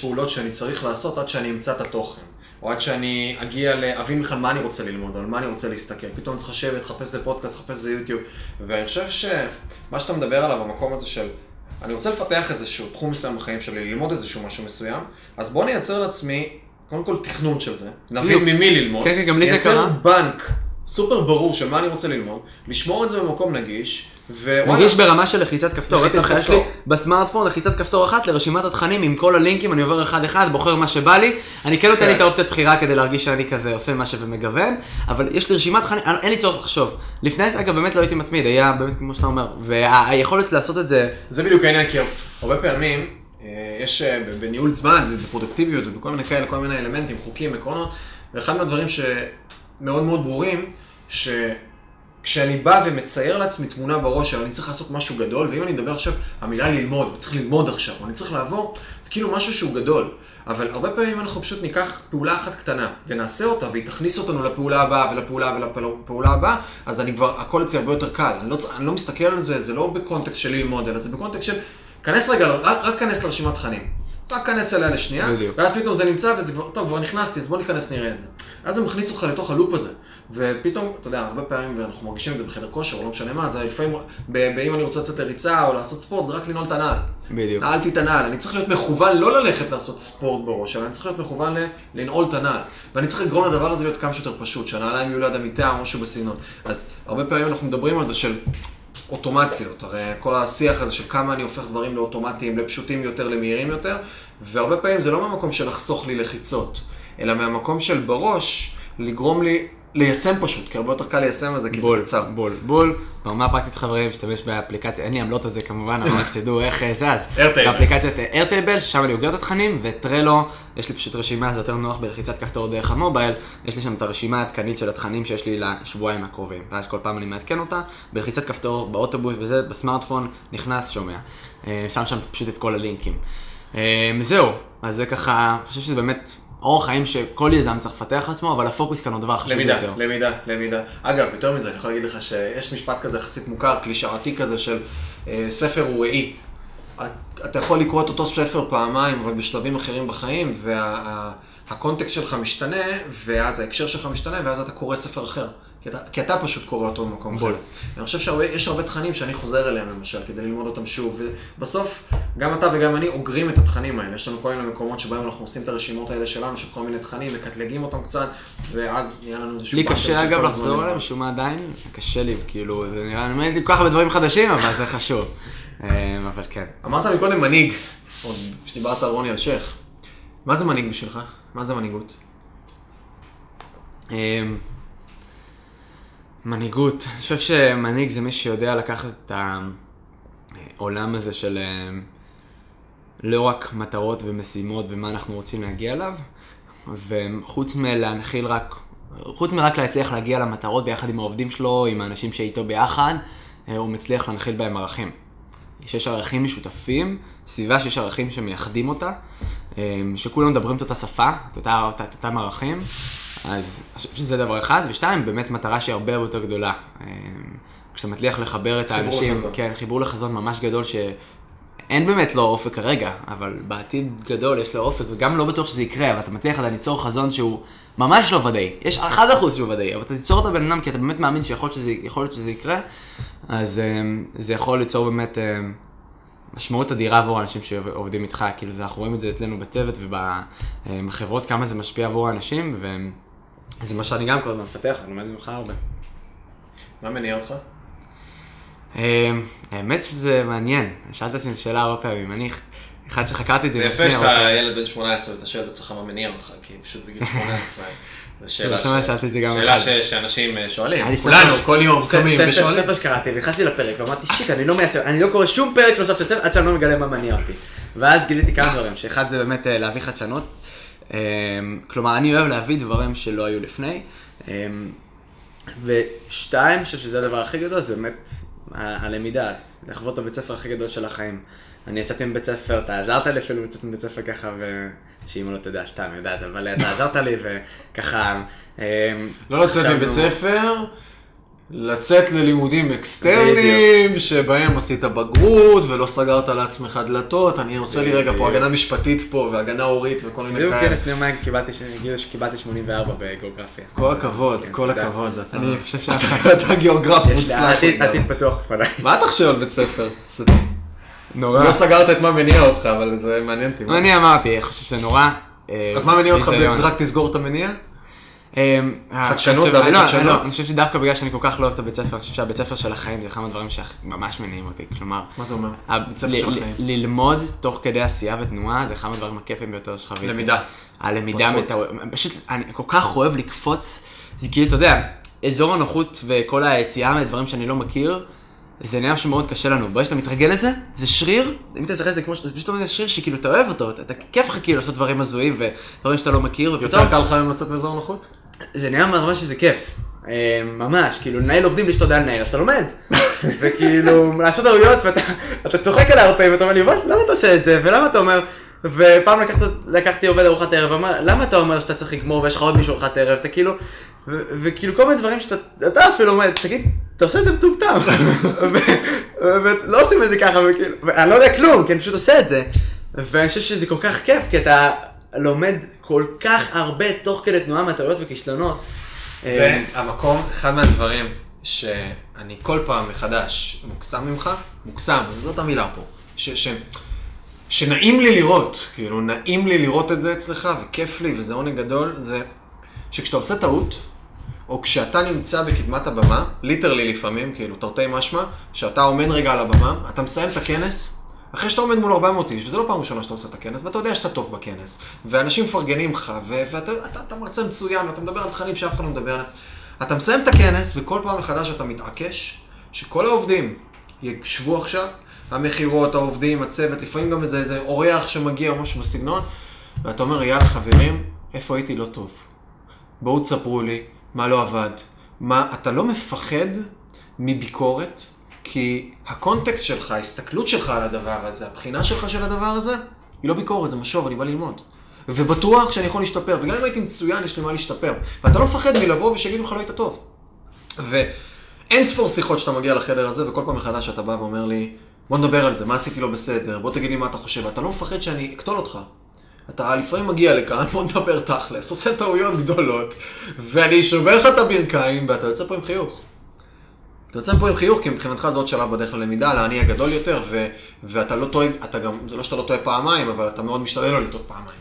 פעולות שאני צריך לעשות עד שאני אמצא את התוכן. או עד שאני אגיע להבין בכלל מה אני רוצה ללמוד, על מה אני רוצה להסתכל. פתאום צריך לשבת, לחפש איזה פודקאסט, לחפש איזה יוטיוב. ואני חושב שמה שאתה מדבר עליו, המקום הזה של, אני רוצה לפתח איזשהו תחום מסוים בחיים שלי, ללמוד איזשהו משהו מסוים, אז בוא נייצר לעצמי, קודם כל תכנון של זה, נבין ממי ללמוד, כן, כן, גם לי זה קרה. נייצר בנק סופר ברור של מה אני רוצה ללמוד, לשמור את זה במקום נגיש, מרגיש ברמה של לחיצת כפתור, לחיצת כפתור. יש לי בסמארטפון לחיצת כפתור אחת לרשימת התכנים עם כל הלינקים, אני עובר אחד אחד, בוחר מה שבא לי, אני כן נותן לי את האופציית בחירה כדי להרגיש שאני כזה עושה משהו ומגוון, אבל יש לי רשימת תכנים, אין לי צורך לחשוב. לפני זה אגב באמת לא הייתי מתמיד, היה באמת כמו שאתה אומר, והיכולת לעשות את זה... זה בדיוק העניין, כי הרבה פעמים אה, יש אה, בניהול זמן ובפרודקטיביות ובכל מיני כאלה, כל מיני אלמנטים, חוקים, עקרונות, ואחד מהדברים שמאוד מאוד ברורים, ש... כשאני בא ומצייר לעצמי תמונה בראש של אני צריך לעשות משהו גדול, ואם אני מדבר עכשיו, המילה ללמוד, צריך ללמוד עכשיו, או אני צריך לעבור, זה כאילו משהו שהוא גדול. אבל הרבה פעמים אנחנו פשוט ניקח פעולה אחת קטנה, ונעשה אותה, והיא תכניס אותנו לפעולה הבאה, ולפעולה ולפעולה הבאה, אז אני כבר, הכל אצלי הרבה יותר קל. אני לא, אני לא מסתכל על זה, זה לא בקונטקסט של ללמוד, אלא זה בקונטקסט של, כנס רגע, רק, רק כנס לרשימת תכנים. רק כנס אליה לשנייה, בדיוק. ואז פתאום זה נמצא, וזה כבר, טוב, כבר נכנסתי, אז בוא ניכנס נראה את זה. אז זה מכניס אותך לתוך הלופ הזה. ופתאום, אתה יודע, הרבה פעמים, ואנחנו מרגישים את זה בחדר כושר, או לא משנה מה, זה לפעמים, אם אני רוצה לצאת לריצה או לעשות ספורט, זה רק לנעול את הנעל. בדיוק. נעלתי את הנעל, אני צריך להיות מכוון לא ללכת לעשות ספורט בראש, אבל אני צריך להיות מכוון לנעול את הנעל. ואני צריך לגרום לדבר הזה להיות כמה שיותר פשוט, שהנעליים יהיו ליד המיטה או משהו בסגנון. אז הרבה פעמים אנחנו מדברים על זה של אוטומציות, הרי כל השיח הזה של כמה אני הופך דברים לאוטומטיים, לפשוטים יותר, למהירים יותר, והרבה פעמים זה לא מהמקום של לחסוך לי לחיצות, אלא מהמקום של בראש, לגרום לי ליישם פשוט, כי הרבה יותר קל ליישם את זה, כי בול, זה קצר. בול, בול. ברמה פרקטית חברים, משתמש באפליקציה, אין לי עמלות על זה כמובן, אבל רק שתדעו איך אה, זה אז. איירטייבל. באפליקציית איירטייבל, ששם אני אוגר את התכנים, וטרלו, יש לי פשוט רשימה, זה יותר נוח בלחיצת כפתור דרך המובייל, יש לי שם את הרשימה העדכנית של התכנים שיש לי לשבועיים הקרובים, ואז כל פעם אני מעדכן אותה, בלחיצת כפתור, באוטובוס וזה, בסמארטפון, נכנס, שומע. אה, שם שם פשוט את כל הלינקים. אה, זהו, אז זה ככה, אני חושב שזה באמת אורח חיים שכל יזם צריך לפתח לעצמו, אבל הפוקוס כאן הוא דבר חשוב למידה, יותר. למידה, למידה. אגב, יותר מזה, אני יכול להגיד לך שיש משפט כזה יחסית מוכר, קלישאתי כזה של אה, ספר הוא ראי. אתה יכול לקרוא את אותו ספר פעמיים, אבל בשלבים אחרים בחיים, והקונטקסט וה, שלך משתנה, ואז ההקשר שלך משתנה, ואז אתה קורא ספר אחר. כי אתה, כי אתה פשוט קורא אותו במקום אחר. בול. אני חושב שיש הרבה תכנים שאני חוזר אליהם למשל, כדי ללמוד אותם שוב, ובסוף, גם אתה וגם אני אוגרים את התכנים האלה. יש לנו כל מיני מקומות שבהם אנחנו עושים את הרשימות האלה שלנו, של כל מיני תכנים, מקטלגים אותם קצת, ואז נהיה לנו איזשהו... לי קשה אגב לחזור. אליהם, משום מה עדיין, קשה לי, כאילו, זה נראה, אני יש לי כל כך הרבה דברים חדשים, אבל זה חשוב. אה, אבל כן. אמרת מקודם מנהיג, עוד כשדיברת על רוני אלשיך. מה זה מנהיג בשבילך? מה זה מנהיגות? מנהיגות, אני חושב שמנהיג זה מי שיודע לקחת את העולם הזה של אמ, לא רק מטרות ומשימות ומה אנחנו רוצים להגיע אליו, וחוץ מלהנחיל רק, חוץ מרק להצליח להגיע למטרות ביחד עם העובדים שלו, עם האנשים שאיתו ביחד, אה, הוא מצליח להנחיל בהם ערכים. שיש ערכים משותפים, סביבה שיש ערכים שמייחדים אותה, אמ, שכולם מדברים את אותה שפה, את אותם ערכים, אז אני חושב שזה דבר אחד, ושתיים, באמת מטרה שהיא הרבה יותר גדולה. אמ, כשאתה מצליח לחבר את חיבור האנשים, לחזון. כן, חיבור לחזון ממש גדול, שאין באמת לו אופק כרגע, אבל בעתיד גדול יש לו אופק, וגם לא בטוח שזה יקרה, אבל אתה מצליח עדיין ליצור חזון שהוא ממש לא ודאי. יש 1% שהוא ודאי, אבל אתה תיצור את הבן אדם כי אתה באמת מאמין שיכול שזה, להיות שזה יקרה, אז אמ, זה יכול ליצור באמת אמ, משמעות אדירה עבור האנשים שעובדים איתך, כאילו אנחנו רואים את זה אצלנו בצוות ובחברות, כמה זה משפיע עבור האנשים, וזה מה שאני גם כל הזמן מפתח, אני לומד ממך הרבה. מה מניע אותך? אמ, האמת שזה מעניין, שאלת עצמי את השאלה הרבה פעמים, אני אחד שחקרתי את זה זה יפה שאתה. ילד בן 18 ואתה שואל את עצמך מה מניע אותך, כי פשוט בגיל 18. זו שאלה זה שאלה. ש- שאנשים אה, שואלים. כולנו כל יום קמים ושואלים. ספר שקראתי, ונכנסתי לפרק, ואמרתי, שיט, אני לא מיישם, אני לא קורא שום פרק נוסף של ספר עד שאני לא מגלה מה מניע אותי. ואז גיליתי כמה דברים, שאחד זה באמת אה, להביא חדשנות. אמ, כלומר, אני אוהב להביא דברים שלא היו לפני. אמ, ושתיים, אני חושב שזה הדבר הכי גדול, זה באמת ה- הלמידה, לחוות את הבית ספר הכי גדול של החיים. אני יצאתי מבית ספר, אתה עזרת לי אפילו לצאת מבית ספר ככה, ו... שאמא לא תדע, סתם יודעת, אבל אתה עזרת לי, וככה... אמ, לא חשבנו- מבית ספר, לצאת ללימודים אקסטרניים, שבהם עשית בגרות ולא סגרת לעצמך דלתות. אני עושה לי רגע פה בדיוק. הגנה משפטית פה והגנה הורית וכל מיני בדיוק כן, כאלה. לפני יומיים קיבלתי ש- הגיעו שקיבלתי 84 בגיאוגרפיה. כל הכבוד, כן, כל תודה. הכבוד. אתה- אני חושב שאף אתה- אתה גיאוגרף יש לי מוצלח. עתיד- פתוח בפניי. מה אתה חושב על בית ספר? נורא. לא סגרת את מה מניע אותך, אבל זה מעניין אותי. מה? אני אמרתי, אני חושב שזה נורא. אה, אז מה מניע אותך? רק תסגור את המניע? אה, חדשנות, אני חושב- להביא לא, חדשנות? לא, אני חושב שדווקא בגלל שאני כל כך לא אוהב את הבית ספר, אני חושב שהבית ספר של החיים זה אחד מהדברים שממש מניעים אותי. כלומר, מה זה אומר? ה- בית ספר של החיים. ללמוד תוך כדי עשייה ותנועה זה אחד מהדברים הכיפים ביותר שחוויתי. למידה. הלמידה, פשוט, אני כל כך אוהב לקפוץ, זה כאילו, אתה יודע, אזור הנוחות וכל היציאה מדברים שאני לא מכיר, זה נהיה משהו מאוד קשה לנו. ברגע שאתה מתרגל לזה, זה שריר, אם אתה זוכר את זה כמו, ש- זה פשוט אומר, זה שריר שכאילו אתה אוהב אותו, אתה, אתה כיף לך כאילו לעשות דברים הזויים ודברים שאתה לא מכיר, ופתאום יותר קל לך היום לצאת מאזור נוחות? זה נהיה ממש שזה כיף. אה, ממש, כאילו לנהל עובדים בלי שאתה יודע לנהל, אז אתה לומד. וכאילו, לעשות טעויות ואתה אתה צוחק עליי הרבה ואתה אומר לי, "וואט, למה אתה עושה את זה? ולמה אתה אומר... ופעם לקחת, לקחתי עובד ארוחת ערב, ואמר, למה אתה אומר שאתה צריך לגמור ויש לך עוד מישהו ארוחת ערב? אתה כאילו, וכאילו כל מיני דברים שאתה אתה אפילו אומר, תגיד, אתה עושה את זה מטומטם. ולא עושים את זה ככה, וכאילו, ואני לא יודע כלום, כי אני פשוט עושה את זה. ואני חושב שזה כל כך כיף, כי אתה לומד כל כך הרבה תוך כדי תנועה מהטעויות וכישלונות. זה אה, המקום, אחד מהדברים שאני כל פעם מחדש מוקסם ממך, מוקסם, זאת המילה פה, ש, ש, שנעים לי לראות, כאילו נעים לי לראות את זה אצלך וכיף לי וזה עונג גדול, זה שכשאתה עושה טעות, או כשאתה נמצא בקדמת הבמה, ליטרלי לפעמים, כאילו תרתי משמע, שאתה עומד רגע על הבמה, אתה מסיים את הכנס, אחרי שאתה עומד מול 400 איש, וזה לא פעם ראשונה שאתה עושה את הכנס, ואתה יודע שאתה טוב בכנס, ואנשים מפרגנים לך, ואתה אתה, אתה מרצה מצוין, ואתה מדבר על תכנים שאף אחד לא מדבר עליהם. אתה מסיים את הכנס, וכל פעם מחדש אתה מתעקש שכל העובדים ישבו עכשיו, המכירות, העובדים, הצוות, לפעמים גם איזה, איזה אורח שמגיע או משהו בסגנון, ואתה אומר, יאללה חברים, איפה הייתי לא טוב? בואו תספרו לי מה לא עבד. מה, אתה לא מפחד מביקורת, כי הקונטקסט שלך, ההסתכלות שלך על הדבר הזה, הבחינה שלך של הדבר הזה, היא לא ביקורת, זה משוב, אני בא ללמוד. ובטוח שאני יכול להשתפר, וגם אם הייתי מצוין, יש לי מה להשתפר. ואתה לא מפחד מלבוא ושיגידו לך לא היית טוב. ואין ספור שיחות שאתה מגיע לחדר הזה, וכל פעם מחדש אתה בא ואומר לי, בוא נדבר על זה, מה עשיתי לא בסדר, בוא תגיד לי מה אתה חושב, ואתה לא מפחד שאני אקטול אותך. אתה לפעמים מגיע לכאן, בוא נדבר תכלס, עושה טעויות גדולות, ואני שובר לך את הברכיים, ואתה יוצא פה עם חיוך. אתה יוצא פה עם חיוך, כי מבחינתך זה עוד שלב בדרך ללמידה, לאני הגדול יותר, ו- ואתה לא טועה, אתה גם, זה לא שאתה לא טועה פעמיים, אבל אתה מאוד משתדל לא לטעות פעמיים.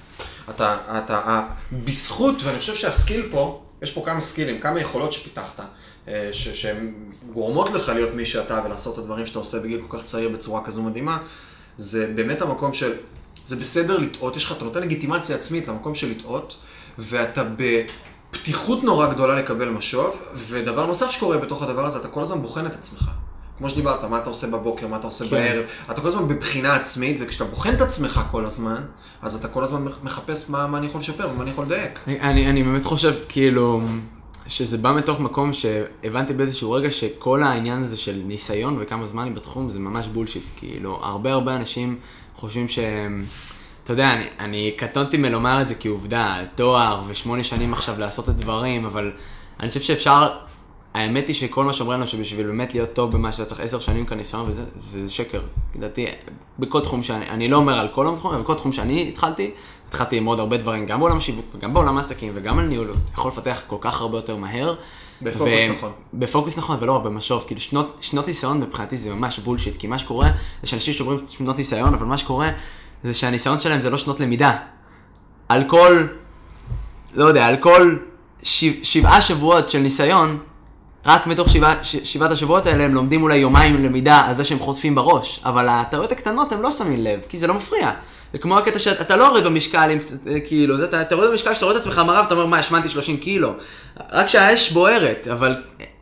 אתה, אתה, בזכות, ואני חושב שהסקיל פה, יש פה כמה סקילים, כמה יכולות שפיתחת, אה, שהן גורמות לך להיות מי שאתה ולעשות את הדברים שאתה עושה בגיל כל כך צעיר בצורה כזו מדהימה, זה באמת המקום של, זה בסדר לטעות, יש לך, אתה נותן לגיטימציה עצמית למקום של לטעות, ואתה בפתיחות נורא גדולה לקבל משוב, ודבר נוסף שקורה בתוך הדבר הזה, אתה כל הזמן בוחן את עצמך. כמו שדיברת, מה אתה עושה בבוקר, מה אתה עושה כן. בערב, אתה כל הזמן בבחינה עצמית, וכשאתה בוחן את עצמך כל הזמן, אז אתה כל הזמן מחפש מה, מה אני יכול לשפר ומה אני יכול לדייק. אני, אני באמת חושב, כאילו, שזה בא מתוך מקום שהבנתי באיזשהו רגע שכל העניין הזה של ניסיון וכמה זמן אני בתחום זה ממש בולשיט. כאילו, הרבה הרבה אנשים חושבים שהם... אתה יודע, אני, אני קטונתי מלומר את זה כעובדה, תואר ושמונה שנים עכשיו לעשות את הדברים, אבל אני חושב שאפשר האמת היא שכל מה שאומרים לנו שבשביל באמת להיות טוב במה שאתה צריך עשר שנים כאן ניסיון וזה, זה, זה שקר. לדעתי, בכל תחום שאני, אני לא אומר על כל התחום, אבל בכל תחום שאני התחלתי, התחלתי ללמוד הרבה דברים, גם בעולם השיווק וגם בעולם העסקים וגם על ניהול, יכול לפתח כל כך הרבה יותר מהר. בפוקוס ו- נכון. בפוקוס נכון, ולא רק במשוב, כאילו שנות, שנות ניסיון מבחינתי זה ממש בולשיט, כי מה שקורה, זה שאנשים שאומרים שנות ניסיון, אבל מה שקורה, זה שהניסיון שלהם זה לא שנות למידה. על כל, לא יודע, על כל שבעה שבועות של ניסיון, רק מתוך שבע, ש, שבעת השבועות האלה הם לומדים אולי יומיים למידה על זה שהם חוטפים בראש, אבל הטעויות הקטנות הם לא שמים לב, כי זה לא מפריע. זה כמו הקטע שאתה לא יורד במשקל, עם, כאילו, זה, אתה, אתה יורד במשקל שאתה רואה את עצמך מראה ואתה אומר, מה, השמנתי 30 קילו. רק שהאש בוערת, אבל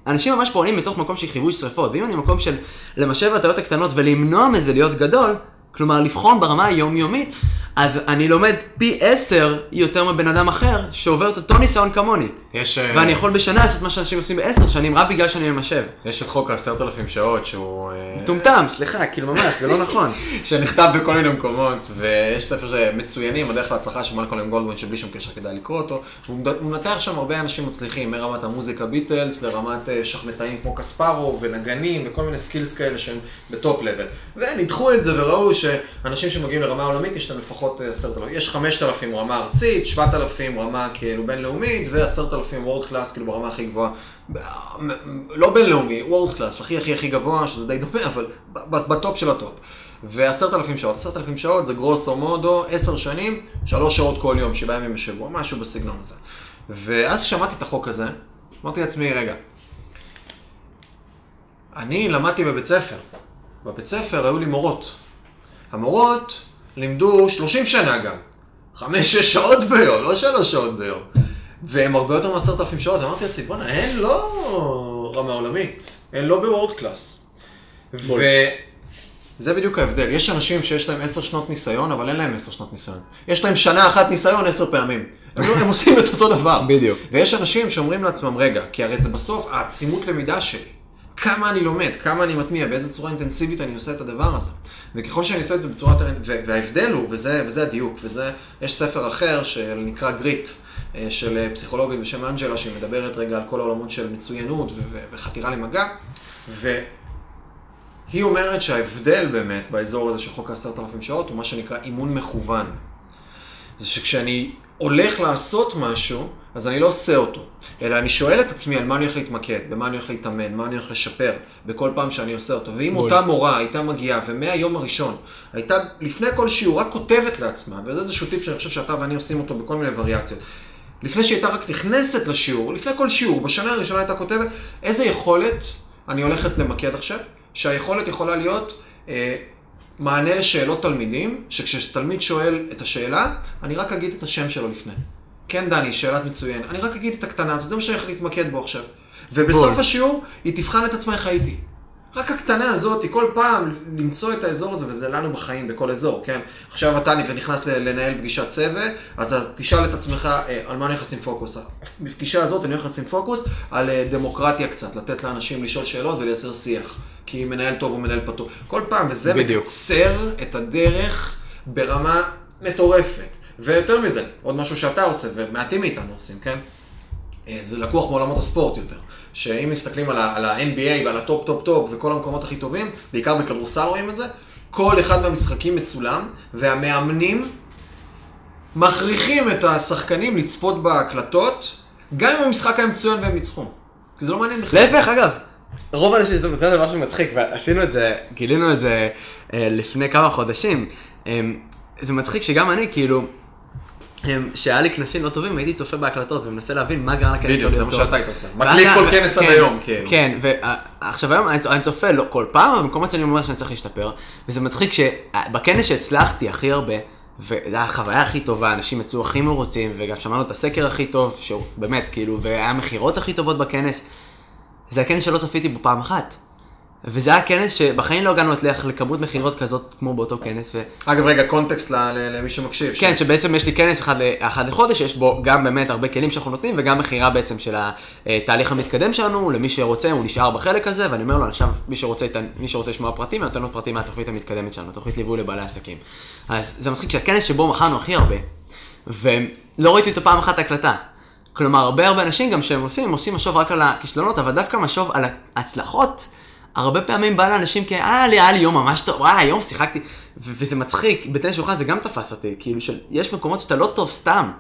אנשים ממש פועלים מתוך מקום של חיווי שרפות, ואם אני מקום של למשל הטעויות הקטנות ולמנוע מזה להיות גדול, כלומר לבחון ברמה היומיומית, אז אני לומד פי עשר יותר מבן אדם אחר שעובר את אותו ניסיון כמוני. יש... אה, ואני יכול בשנה לעשות מה שאנשים עושים בעשר שנים רק בגלל שאני ממשב. יש את חוק העשרת אלפים שעות שהוא... אה, מטומטם, סליחה, כאילו ממש, זה לא נכון. שנכתב בכל מיני מקומות, ויש ספר מצוינים, הדרך להצלחה של מלקולם גלדוול, שבלי שום קשר כדאי לקרוא אותו. הוא מנתח שם הרבה אנשים מצליחים, מרמת המוזיקה ביטלס, לרמת אה, שחמטאים כמו קספרוב, ונגנים, וכל מיני skills כאלה שהם ב top level. וניתחו את זה וראו שאנשים שמגיעים לרמה עולמית, יש להם לפחות עשרת אלפים. יש חמשת אלפים רמה ארצית, שבעת אלפים רמה כאילו בינלאומית, ועשרת אלפים world class, כאילו ברמה הכי גבוהה. לא בינלאומי, world class, הכי הכי הכי גבוה, שזה די דומה, אבל ב top של ה top. ועשרת אלפים שעות, עשרת אלפים שעות זה גרוסו מודו, עשר שנים, שלוש שעות כל יום, שבעה ימים בשבוע, משהו בסגנון הזה. ואז שמעתי את החוק הזה, אמרתי לעצמי, רגע, אני למדתי בבית ספר. בבית ספר היו לי מורות. המורות לימדו 30 שנה גם. חמש-שש שעות ביום, לא שלוש שעות ביום. והם הרבה יותר מעשרת אלפים שעות, אמרתי לעצמי, בואנה, הן לא רמה עולמית, הן לא בוורד קלאס. וזה בדיוק ההבדל. יש אנשים שיש להם עשר שנות ניסיון, אבל אין להם עשר שנות ניסיון. יש להם שנה אחת ניסיון עשר פעמים. הם, לא, הם עושים את אותו דבר. בדיוק. ויש אנשים שאומרים לעצמם, רגע, כי הרי זה בסוף העצימות למידה שלי. כמה אני לומד, כמה אני מטמיע, באיזה צורה אינטנסיבית אני עושה את הדבר הזה. וככל שאני עושה את זה בצורה יותר... וההבדל הוא, וזה, וזה הדיוק, וזה... יש ספר אחר שנקרא גריט, אה, של פסיכולוגית בשם אנג'לה, שהיא מדברת רגע על כל העולמות של מצוינות וחתירה למגע, והיא אומרת שההבדל באמת באזור הזה של חוק העשרת אלפים שעות הוא מה שנקרא אימון מכוון. זה שכשאני הולך לעשות משהו, אז אני לא עושה אותו, אלא אני שואל את עצמי על מה אני הולך להתמקד, במה אני הולך להתאמן, מה אני הולך לשפר, בכל פעם שאני עושה אותו. ואם בול. אותה מורה הייתה מגיעה, ומהיום הראשון, הייתה לפני כל שיעור רק כותבת לעצמה, וזה איזשהו טיפ שאני חושב שאתה ואני עושים אותו בכל מיני וריאציות. לפני שהיא הייתה רק נכנסת לשיעור, לפני כל שיעור, בשנה הראשונה הייתה כותבת, איזה יכולת אני הולכת למקד עכשיו, שהיכולת יכולה להיות אה, מענה לשאלות תלמידים, שכשתלמיד שואל את השאלה, אני רק אגיד את השם שלו לפני. כן, דני, שאלת מצוין. אני רק אגיד את הקטנה הזאת, זה מה שאני הולך להתמקד בו עכשיו. ובסוף השיעור, היא תבחן את עצמה איך הייתי. רק הקטנה הזאת, כל פעם למצוא את האזור הזה, וזה לנו בחיים, בכל אזור, כן? עכשיו אתה ונכנס לנהל פגישת צוות, אז תשאל את עצמך אה, על מה אני הולך לשים פוקוס. בפגישה הזאת אני הולך לשים פוקוס על אה, דמוקרטיה קצת, לתת לאנשים לשאול שאלות ולייצר שיח. כי מנהל טוב הוא מנהל פתוח. כל פעם, וזה בדיוק. מקצר את הדרך ברמה מטורפת. ויותר מזה, עוד משהו שאתה עושה, ומעטים מאיתנו עושים, כן? אה, זה לקוח מעולמות הספורט יותר. שאם מסתכלים על ה-NBA ועל ה top top top וכל המקומות הכי טובים, בעיקר בכדורסל רואים את זה, כל אחד מהמשחקים מצולם, והמאמנים מכריחים את השחקנים לצפות בהקלטות, גם אם המשחק היה מצוין והם ניצחו. כי זה לא מעניין בכלל. להפך, אגב, רוב האנשים, זה זה דבר שמצחיק, ועשינו את זה, גילינו את זה אה, לפני כמה חודשים. אה, זה מצחיק שגם אני, כאילו, שהיה לי כנסים לא טובים, הייתי צופה בהקלטות ומנסה להבין מה גרם לכנס לא בדיוק, להיות זה טוב. מה שאתה היית עושה. מקליט כל כנס עד כן, היום, כאילו. כן, ועכשיו היום אני צופה לא כל פעם, אבל במקומות שאני אומר שאני צריך להשתפר, וזה מצחיק שבכנס שהצלחתי הכי הרבה, וזו החוויה הכי טובה, אנשים יצאו הכי מרוצים, וגם שמענו את הסקר הכי טוב, שהוא באמת, כאילו, והיה מכירות הכי טובות בכנס, זה הכנס שלא צפיתי בו פעם אחת. וזה היה כנס שבחיים לא הגענו להצליח לכמות מכירות כזאת כמו באותו כנס, ו... אגב, רגע, קונטקסט ל- למי שמקשיב. כן, שבעצם יש לי כנס אחד, אחד לחודש, שיש בו גם באמת הרבה כלים שאנחנו נותנים, וגם מכירה בעצם של התהליך המתקדם שלנו, למי שרוצה, הוא נשאר בחלק הזה, ואני אומר לו, עכשיו, מי שרוצה, מי שרוצה לשמוע פרטים, אני נותן לו פרטים מהתוכנית המתקדמת שלנו, תוכנית ליווי לבעלי עסקים. אז זה מצחיק שהכנס שבו מכרנו הכי הרבה, ולא ראיתי אותו פעם אחת הקלטה. כלומר, הרבה הרבה אנשים גם שהם עושים, הם עושים משוב רק על הכישלונות, אבל דווקא משוב על ההצלחות, הרבה פעמים בא לאנשים כ... אה, היה לי יום ממש טוב, וואי, היום שיחקתי, ו- וזה מצחיק, בטניס שולחן זה גם תפס אותי, כאילו. יש מקומות שאתה לא טוב סתם.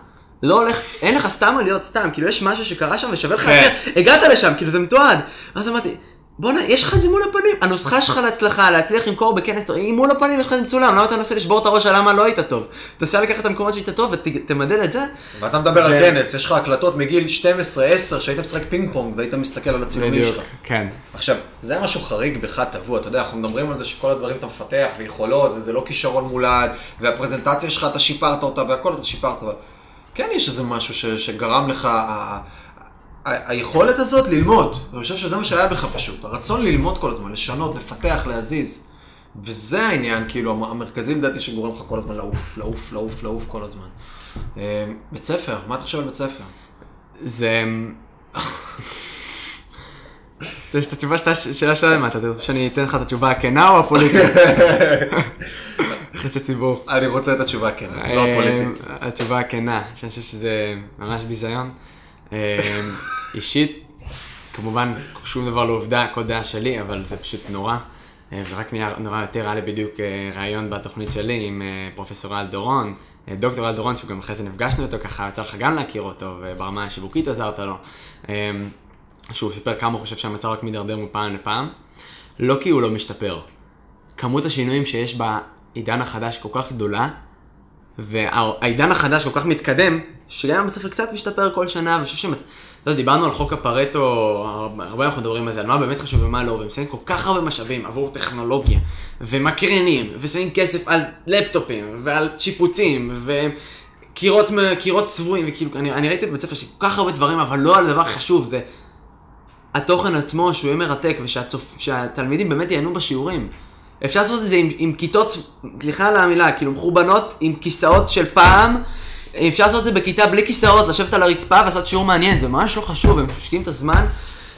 לא הולך, אין לך סתם להיות סתם, כאילו יש משהו שקרה שם ושווה לך כן. להכיר, הגעת לשם, כאילו זה מתועד. ואז אמרתי, בואנה, יש לך את זה מול הפנים, הנוסחה שלך להצלחה, להצליח למכור בכנס, היא מול הפנים, יש לך את זה מצולם, למה אתה מנסה לשבור את הראש על למה לא היית טוב? תנסה לקחת את המקומות שהיית טוב ותמדל את זה. ואתה מדבר על כנס, יש לך הקלטות מגיל 12-10 שהיית משחק פינג פונג והיית מסתכל על הצילומים שלך. כן. עכשיו, זה היה משהו חריג בך טבוע, אתה יודע, אנחנו מדברים על זה שכל הדברים אתה מפתח ויכולות, וזה לא כישרון מולד, והפרזנטציה שלך אתה שיפרת אותה והכל אתה שיפרת, אבל כן יש איזה משהו ש, שגרם לך, היכולת הזאת ללמוד, אני חושב שזה מה שהיה בך פשוט, הרצון ללמוד כל הזמן, לשנות, לפתח, להזיז. וזה העניין, כאילו, המרכזי לדעתי שגורם לך כל הזמן לעוף, לעוף, לעוף, לעוף כל הזמן. אה, בית ספר, מה אתה חושב על בית ספר? זה... יש את התשובה שאתה, שאלה שלמה, אתה רוצה שאני אתן לך את התשובה הכנה או הפוליטית? חצי ציבור. אני רוצה את התשובה כן, לא הפוליטית. אה, התשובה הכנה, שאני חושב שזה ממש ביזיון. אה, אישית, כמובן, שום דבר לא עובדה, כל דעה שלי, אבל זה פשוט נורא. אה, זה רק נהיה נורא יותר, היה לי בדיוק אה, ראיון בתוכנית שלי עם אה, פרופסור אל דורון, דוקטור אל דורון, שגם אחרי זה נפגשנו איתו, ככה יצא לך גם להכיר אותו, וברמה השיווקית עזרת לו. אה, שהוא סיפר כמה הוא חושב שהמצב רק מידרדר מפעם לפעם. לא כי הוא לא משתפר. כמות השינויים שיש בעידן החדש כל כך גדולה, והעידן החדש כל כך מתקדם, שגם בית ספר קצת משתפר כל שנה, ואני חושב ש... אתה יודע, דיברנו על חוק הפרטו, הרבה אנחנו מדברים על זה, על מה באמת חשוב ומה לא, והם שמים כל כך הרבה משאבים עבור טכנולוגיה, ומקרינים, ושמים כסף על לפטופים, ועל שיפוצים, וקירות קירות צבועים, וכאילו, אני, אני ראיתי בבית ספר שכל כך הרבה דברים, אבל לא על דבר חשוב, זה התוכן עצמו, שהוא יהיה מרתק, ושהתלמידים באמת ייהנו בשיעורים. אפשר לעשות את זה עם, עם כיתות, סליחה על המילה, כאילו מחורבנות, עם כיסאות של פעם, אפשר לעשות את זה בכיתה בלי כיסאות, לשבת על הרצפה ולעשות שיעור מעניין, זה ממש לא חשוב, הם משקיעים את הזמן,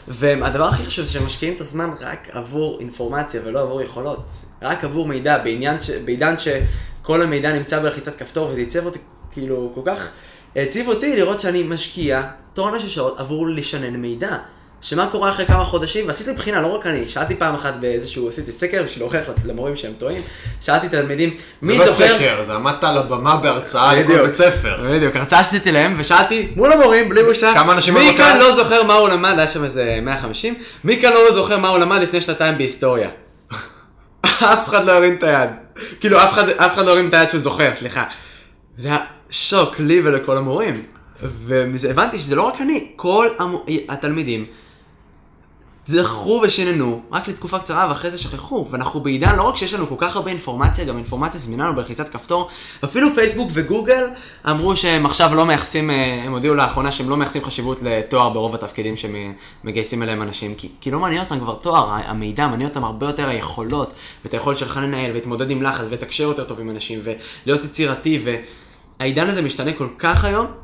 והדבר הכי חשוב זה שהם משקיעים את הזמן רק עבור אינפורמציה ולא עבור יכולות, רק עבור מידע, בעניין ש, בעידן שכל המידע נמצא בלחיצת כפתור, וזה ייצב אותי, כאילו, כל כך העציב אותי לראות שאני משקיע טונה של שעות עבור לשנן מידע. שמה קורה אחרי כמה חודשים, ועשיתי בחינה, לא רק אני, שאלתי פעם אחת באיזשהו, עשיתי סקר בשביל להוכיח למורים שהם טועים, שאלתי את התלמידים, מי זה לא זוכר... סקר, זה עמדת על הבמה בהרצאה לכל. בית ספר. בדיוק, הרצאה שעשיתי להם, ושאלתי מול המורים, בלי בושה, כמה אנשים מי? כאן לא זוכר מה הוא למד, היה שם איזה 150, מי כאן לא זוכר מה הוא למד לפני שנתיים בהיסטוריה? אף אחד לא הרים את היד. כאילו, אף אחד, אף אחד לא הרים את היד שהוא זוכר, סליחה. זה היה שוק לי ולכל המורים. ומזה הבנתי שזה לא רק אני, כל המו... התלמידים זכרו ושיננו רק לתקופה קצרה ואחרי זה שכחו. ואנחנו בעידן לא רק שיש לנו כל כך הרבה אינפורמציה, גם אינפורמציה זמינה לנו בלחיצת כפתור. אפילו פייסבוק וגוגל אמרו שהם עכשיו לא מייחסים, אה, הם הודיעו לאחרונה שהם לא מייחסים חשיבות לתואר ברוב התפקידים שמגייסים אליהם אנשים. כי, כי לא מעניין אותם כבר תואר, המידע מעניין אותם הרבה יותר היכולות, ואת היכולת שלך לנהל, ולהתמודד עם לחץ, ולתקשר יותר טוב עם אנשים, ולהיות יצירתי, והעידן הזה משתנה כל כך היום,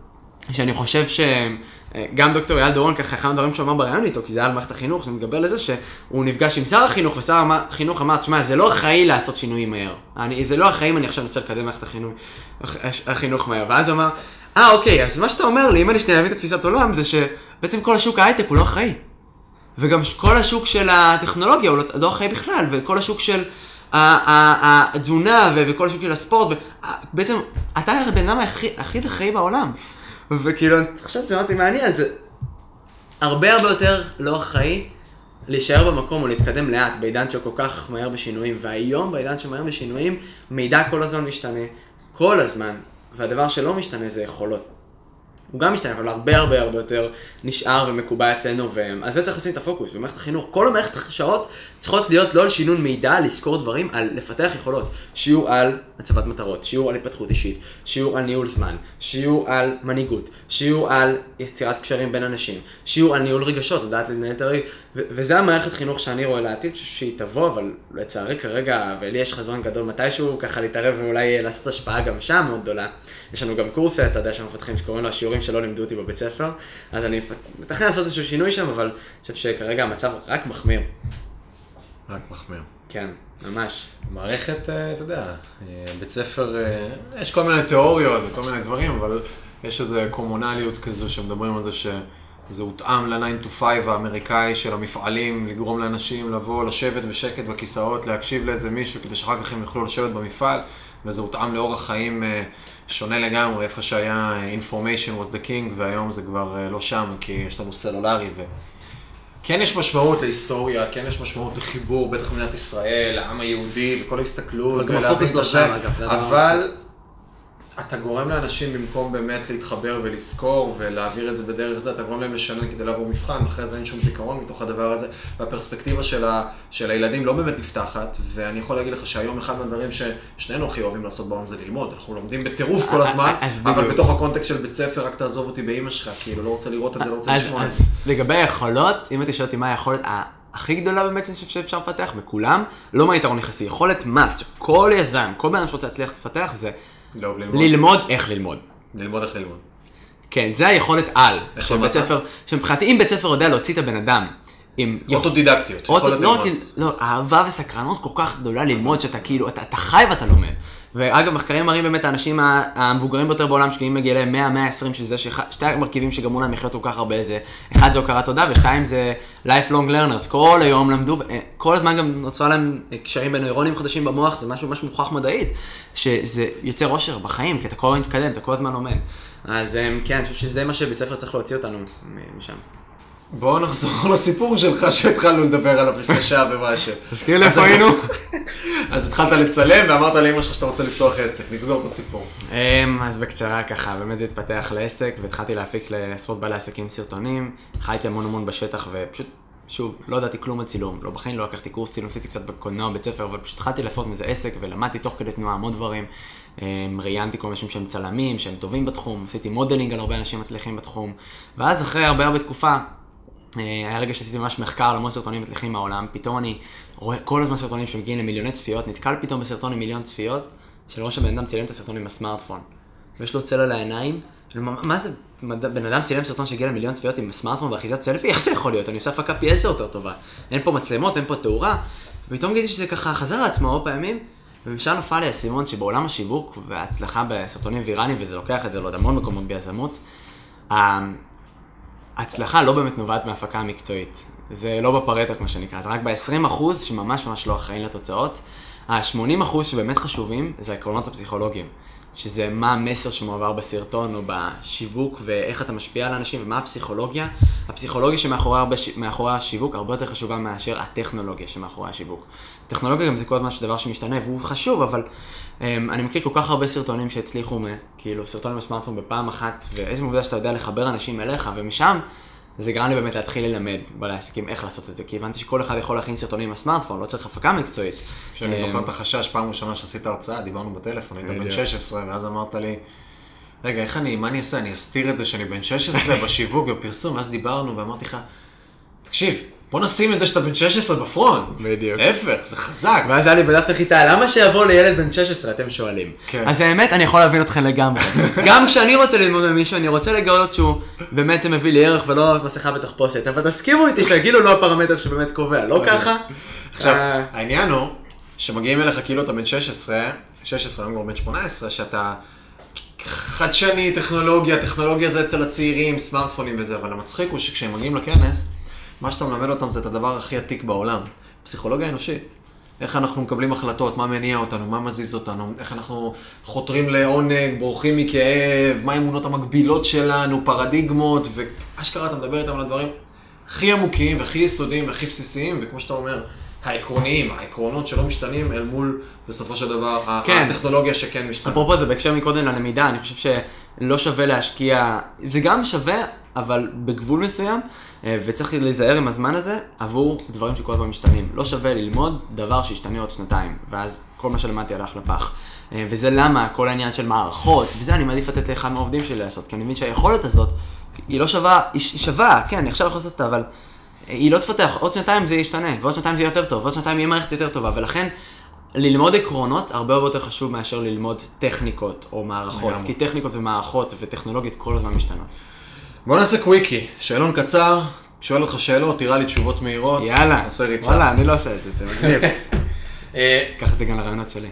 שאני חושב שגם דוקטור אייל דורון, ככה אחד הדברים שהוא אמר בריאיון איתו, כי זה היה על מערכת החינוך, זה מתגבר לזה שהוא נפגש עם שר החינוך, ושר החינוך אמר, תשמע, זה לא אחראי לעשות שינויים מהר. אני, זה לא אחראי אם אני עכשיו אנסה לקדם מערכת החינוך, החינוך מהר. ואז הוא אמר, אה, אוקיי, אז מה שאתה אומר לי, אם אני שנייה אבין את התפיסת עולם, זה שבעצם כל השוק ההייטק הוא לא אחראי. וגם כל השוק של הטכנולוגיה הוא לא, לא אחראי בכלל, וכל השוק של התזונה וכל השוק של הספורט, ובעצם אתה הבן אדם הכי- הכי אחראי בעולם. וכאילו, אני חושב שזה מאוד מעניין, זה הרבה הרבה יותר לא אחראי להישאר במקום או להתקדם לאט בעידן שכל כך מהר בשינויים, והיום בעידן שמהר בשינויים, מידע כל הזמן משתנה, כל הזמן, והדבר שלא משתנה זה יכולות. הוא גם משתנה, אבל הרבה הרבה הרבה יותר נשאר ומקובע אצלנו, ועל זה צריך לשים את הפוקוס במערכת החינוך. כל המערכת השעות צריכות להיות לא על שינון מידע, לזכור דברים, על לפתח יכולות. שיעור על הצבת מטרות, שיעור על התפתחות אישית, שיעור על ניהול זמן, שיעור על מנהיגות, שיעור על יצירת קשרים בין אנשים, שיעור על ניהול רגשות, לדעת לנהל את הרגע, ו- וזה המערכת חינוך שאני רואה לעתיד, שהיא תבוא, אבל לצערי כרגע, ולי יש חזון גדול מתישהו, ככה להתערב ואולי לעשות השפעה גם שם מאוד גדולה. יש לנו גם קורס, אתה יודע, שאנחנו מפתחים שקוראים לו השיעורים שלא לימדו אותי בבית ספר, אז אני מתכנן לעשות איזשהו שינוי שם, אבל אני חושב שכרגע המצב רק מחמיר. רק מחמיר. כן, ממש. מערכת, אה, אתה יודע, אה, בית ספר, אה, יש כל מיני תיאוריות וכל מיני דברים, אבל יש איזו קומונליות כזו שמדברים על זה שזה הותאם ל-9 to 5 האמריקאי של המפעלים, לגרום לאנשים לבוא, לשבת בשקט בכיסאות, להקשיב לאיזה מישהו, כדי שאחר כך הם יוכלו לשבת במפעל, וזה הותאם לאורח חיים שונה לגמרי, איפה שהיה information was the king, והיום זה כבר לא שם, כי יש לנו סלולרי ו... כן יש משמעות להיסטוריה, כן יש משמעות לחיבור, בטח במדינת ישראל, לעם היהודי, לכל ההסתכלות, ולהבין לא את זה, אבל אתה גורם לאנשים במקום באמת להתחבר ולזכור ולהעביר את זה בדרך זה, אתה גורם להם לשנן כדי לעבור מבחן, ואחרי זה אין שום זיכרון מתוך הדבר הזה, והפרספקטיבה של, ה, של הילדים לא באמת נפתחת, ואני יכול להגיד לך שהיום אחד מהדברים ששנינו הכי אוהבים לעשות בעולם זה ללמוד, אנחנו לומדים בטירוף כל הזמן, אבל. בתוך הקונטקסט של בית ספר, רק תעזוב אותי באימא שלך, כאילו, לא רוצה לראות את זה, לא רוצה לשמוע את זה. לגבי היכולות, אם אתה שואל אותי מה היכולת הכי גדולה באמת שאפשר לפתח בכולם, לא מה יתרון יחסי, יכולת מאסט, שכל יזם, כל בן אדם שרוצה להצליח לפתח זה ללמוד. ללמוד איך ללמוד. ללמוד איך ללמוד. כן, זה היכולת על, של בית? ספר, שמבחינתי אם בית ספר יודע להוציא את הבן אדם, עם אוטודידקטיות, אוטו- לא. רק- לא, אהבה וסקרנות כל כך גדולה ללמוד, שאתה כאילו, אתה, אתה חי ואתה לומד. ואגב, מחקרים מראים באמת האנשים המבוגרים ביותר בעולם, שגילים בגילי 100-120, שזה שח- שתי המרכיבים שגרמו להם לחיות כל כך הרבה, זה, אחד זה הוקרת תודה, ושתיים זה lifelong learners, כל היום למדו, אה, כל הזמן גם נוצרה להם קשרים בין נוירונים חדשים במוח, זה משהו ממש מוכח מדעית, שזה יוצר אושר בחיים, כי אתה כל הזמן מתקדם, אתה כל הזמן לומד. אז אה, כן, אני חושב שזה מה שבית ספר צריך להוציא אותנו משם. בואו נחזור לסיפור שלך שהתחלנו לדבר עליו לפני שעה ומשהו. תזכיר לי איפה היינו. אז התחלת לצלם ואמרת לאמא שלך שאתה רוצה לפתוח עסק, נסגור את הסיפור. אמ, אז בקצרה ככה, באמת זה התפתח לעסק, והתחלתי להפיק לעשרות בעלי עסקים סרטונים, חייתי המון המון בשטח, ופשוט, שוב, לא ידעתי כלום על צילום, לא בחיים לא לקחתי קורס צילום, עשיתי קצת בקולנוע בית ספר, אבל פשוט התחלתי לעשות מזה עסק, ולמדתי תוך כדי תנועה המון דברים. אמ, ראיינתי כל מיני אנשים שהם צלמים, שהם טובים בתחום, עשיתי modeling על הרבה אנשים מצליחים בתחום, ואז אחרי הרבה הרבה תקופה, היה רגע שעשיתי ממש מחקר על המון סרטונים מצליחים מהעולם, פתאום אני רואה כל הזמן סרטונים שמגיעים למיליוני צפיות, נתקל פתאום בסרטון עם מיליון צפיות, של ראש הבן אדם צילם את הסרטון עם הסמארטפון. ויש לו צל על העיניים, מה זה, בן אדם צילם סרטון שהגיע למיליון צפיות עם סמארטפון ואחיזת סלפי, איך זה יכול להיות? אני עושה הפקה פי עשר יותר טובה. אין פה מצלמות, אין פה תאורה, ופתאום גיליתי שזה ככה חזר על עצמו הרבה פעמים, ומשם נפל לי האסימון שבעולם השיווק וההצלחה בסרטונים ויראליים, וזה לוקח את זה לעוד המון מקומות ביזמות, ה- ההצלחה לא באמת נובעת מההפקה המקצועית. זה לא בפרטו, כמו שנקרא, זה רק ב-20% שממש ממש לא אחראים לתוצאות. ה-80% שבאמת חשובים זה העקרונות הפסיכולוגיים. שזה מה המסר שמועבר בסרטון או בשיווק ואיך אתה משפיע על אנשים ומה הפסיכולוגיה. הפסיכולוגיה שמאחורי השיווק הרבה יותר חשובה מאשר הטכנולוגיה שמאחורי השיווק. טכנולוגיה גם זה כל הזמן דבר שמשתנה והוא חשוב, אבל um, אני מכיר כל כך הרבה סרטונים שהצליחו, כאילו סרטונים בסמארטפון בפעם אחת, ואיזה עובדה שאתה יודע לחבר אנשים אליך, ומשם זה גרם לי באמת להתחיל ללמד בעלי עסקים איך לעשות את זה, כי הבנתי שכל אחד יכול להכין סרטונים עם הסמארטפון, לא צריך הפקה מקצועית. שאני אמ, זוכר את החשש, פעם ראשונה שעשית הרצאה, דיברנו בטלפון, היית בן בדיוק. 16, ואז אמרת לי, רגע, איך אני, מה אני אעשה? אני אסתיר את זה שאני בן 16 בשיווק, בפרסום, ואז דיברנו ואמרתי לך, תקשיב, בוא נשים את זה שאתה בן 16 בפרונט. בדיוק. להפך, זה חזק. ואז היה לי בדף נחיתה, למה שיבוא לילד בן 16, אתם שואלים. כן. אז האמת, אני יכול להבין אתכם לגמרי. גם כשאני רוצה ללמוד ממישהו, אני רוצה לגלות שהוא באמת מביא לי ערך ולא מסכה בתחפושת, אבל תסכימו איתי שהגיל הוא לא הפרמטר שבאמת קובע, לא אוקיי. ככה? עכשיו, אה, העניין הוא, שמגיעים אליך כאילו אתה בן 16, 16 היום כבר בן 18, שאתה חדשני, טכנולוגיה, טכנולוגיה זה אצל הצעירים, סמארטפונים וזה, אבל המצחיק הוא שכשהם מגיעים לכנס, מה שאתה מלמד אותם זה את הדבר הכי עתיק בעולם, פסיכולוגיה אנושית. איך אנחנו מקבלים החלטות, מה מניע אותנו, מה מזיז אותנו, איך אנחנו חותרים לעונג, בורחים מכאב, מה האמונות המקבילות שלנו, פרדיגמות, ואשכרה אתה מדבר איתם על הדברים הכי עמוקים והכי יסודיים והכי בסיסיים, וכמו שאתה אומר, העקרוניים, העקרונות שלא משתנים אל מול, בסופו של דבר, כן. הטכנולוגיה שכן משתנה. אפרופו זה בהקשר מקודם ללמידה, אני חושב שלא שווה להשקיע, זה גם שווה, אבל בגבול מסוים, וצריך להיזהר עם הזמן הזה עבור דברים שכל הזמן משתנים. לא שווה ללמוד דבר שישתנה עוד שנתיים, ואז כל מה שלמדתי הלך לפח. אה, וזה למה כל העניין של מערכות, וזה אני מעדיף לתת לאחד מהעובדים שלי לעשות, כי אני מבין שהיכולת הזאת, היא לא שווה, היא שווה, כן, אני עכשיו יכול לעשות אותה, אבל היא לא תפתח, עוד שנתיים זה ישתנה, ועוד שנתיים זה יהיה יותר טוב, ועוד שנתיים יהיה מערכת יותר טובה, ולכן ללמוד עקרונות הרבה הרבה יותר חשוב מאשר ללמוד טכניקות או מערכות. כי טכניקות ומערכות וטכנולוגיות כל הזמן משתנות. בוא נעשה קוויקי, שאלון קצר, שואל אותך שאלות, תראה לי תשובות מהירות, יאללה, נעשה ריצה. וואלה, אני לא עושה את זה, זה מגניב. אה, קח את זה גם לרעיונות שלי.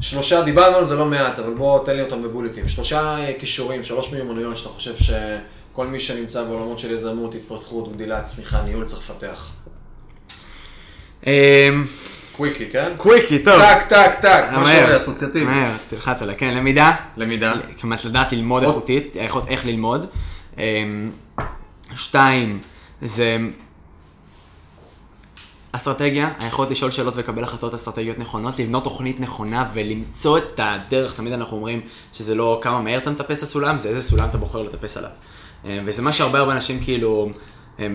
שלושה, דיברנו על זה לא מעט, אבל בוא תן לי אותם בבולטים. שלושה אה, כישורים, שלוש מיומנויות שאתה חושב שכל מי שנמצא בעולמות של יזמות, התפתחות, גדילה, צמיחה, ניהול צריך לפתח. אמ, קוויקי, כן? קוויקי, טוב. טק, טק, טק, משהו אסוציאטיבי. מהר, תלחץ עליה. כן, למידה. למידה. זאת אומרת, לדעת ללמוד איכותית, איך ללמוד. אמ, שתיים, זה אסטרטגיה, היכולת לשאול שאלות ולקבל החלטות אסטרטגיות נכונות, לבנות תוכנית נכונה ולמצוא את הדרך, תמיד אנחנו אומרים שזה לא כמה מהר אתה מטפס הסולם, זה איזה סולם אתה בוחר לטפס עליו. אמ, וזה מה שהרבה הרבה אנשים כאילו,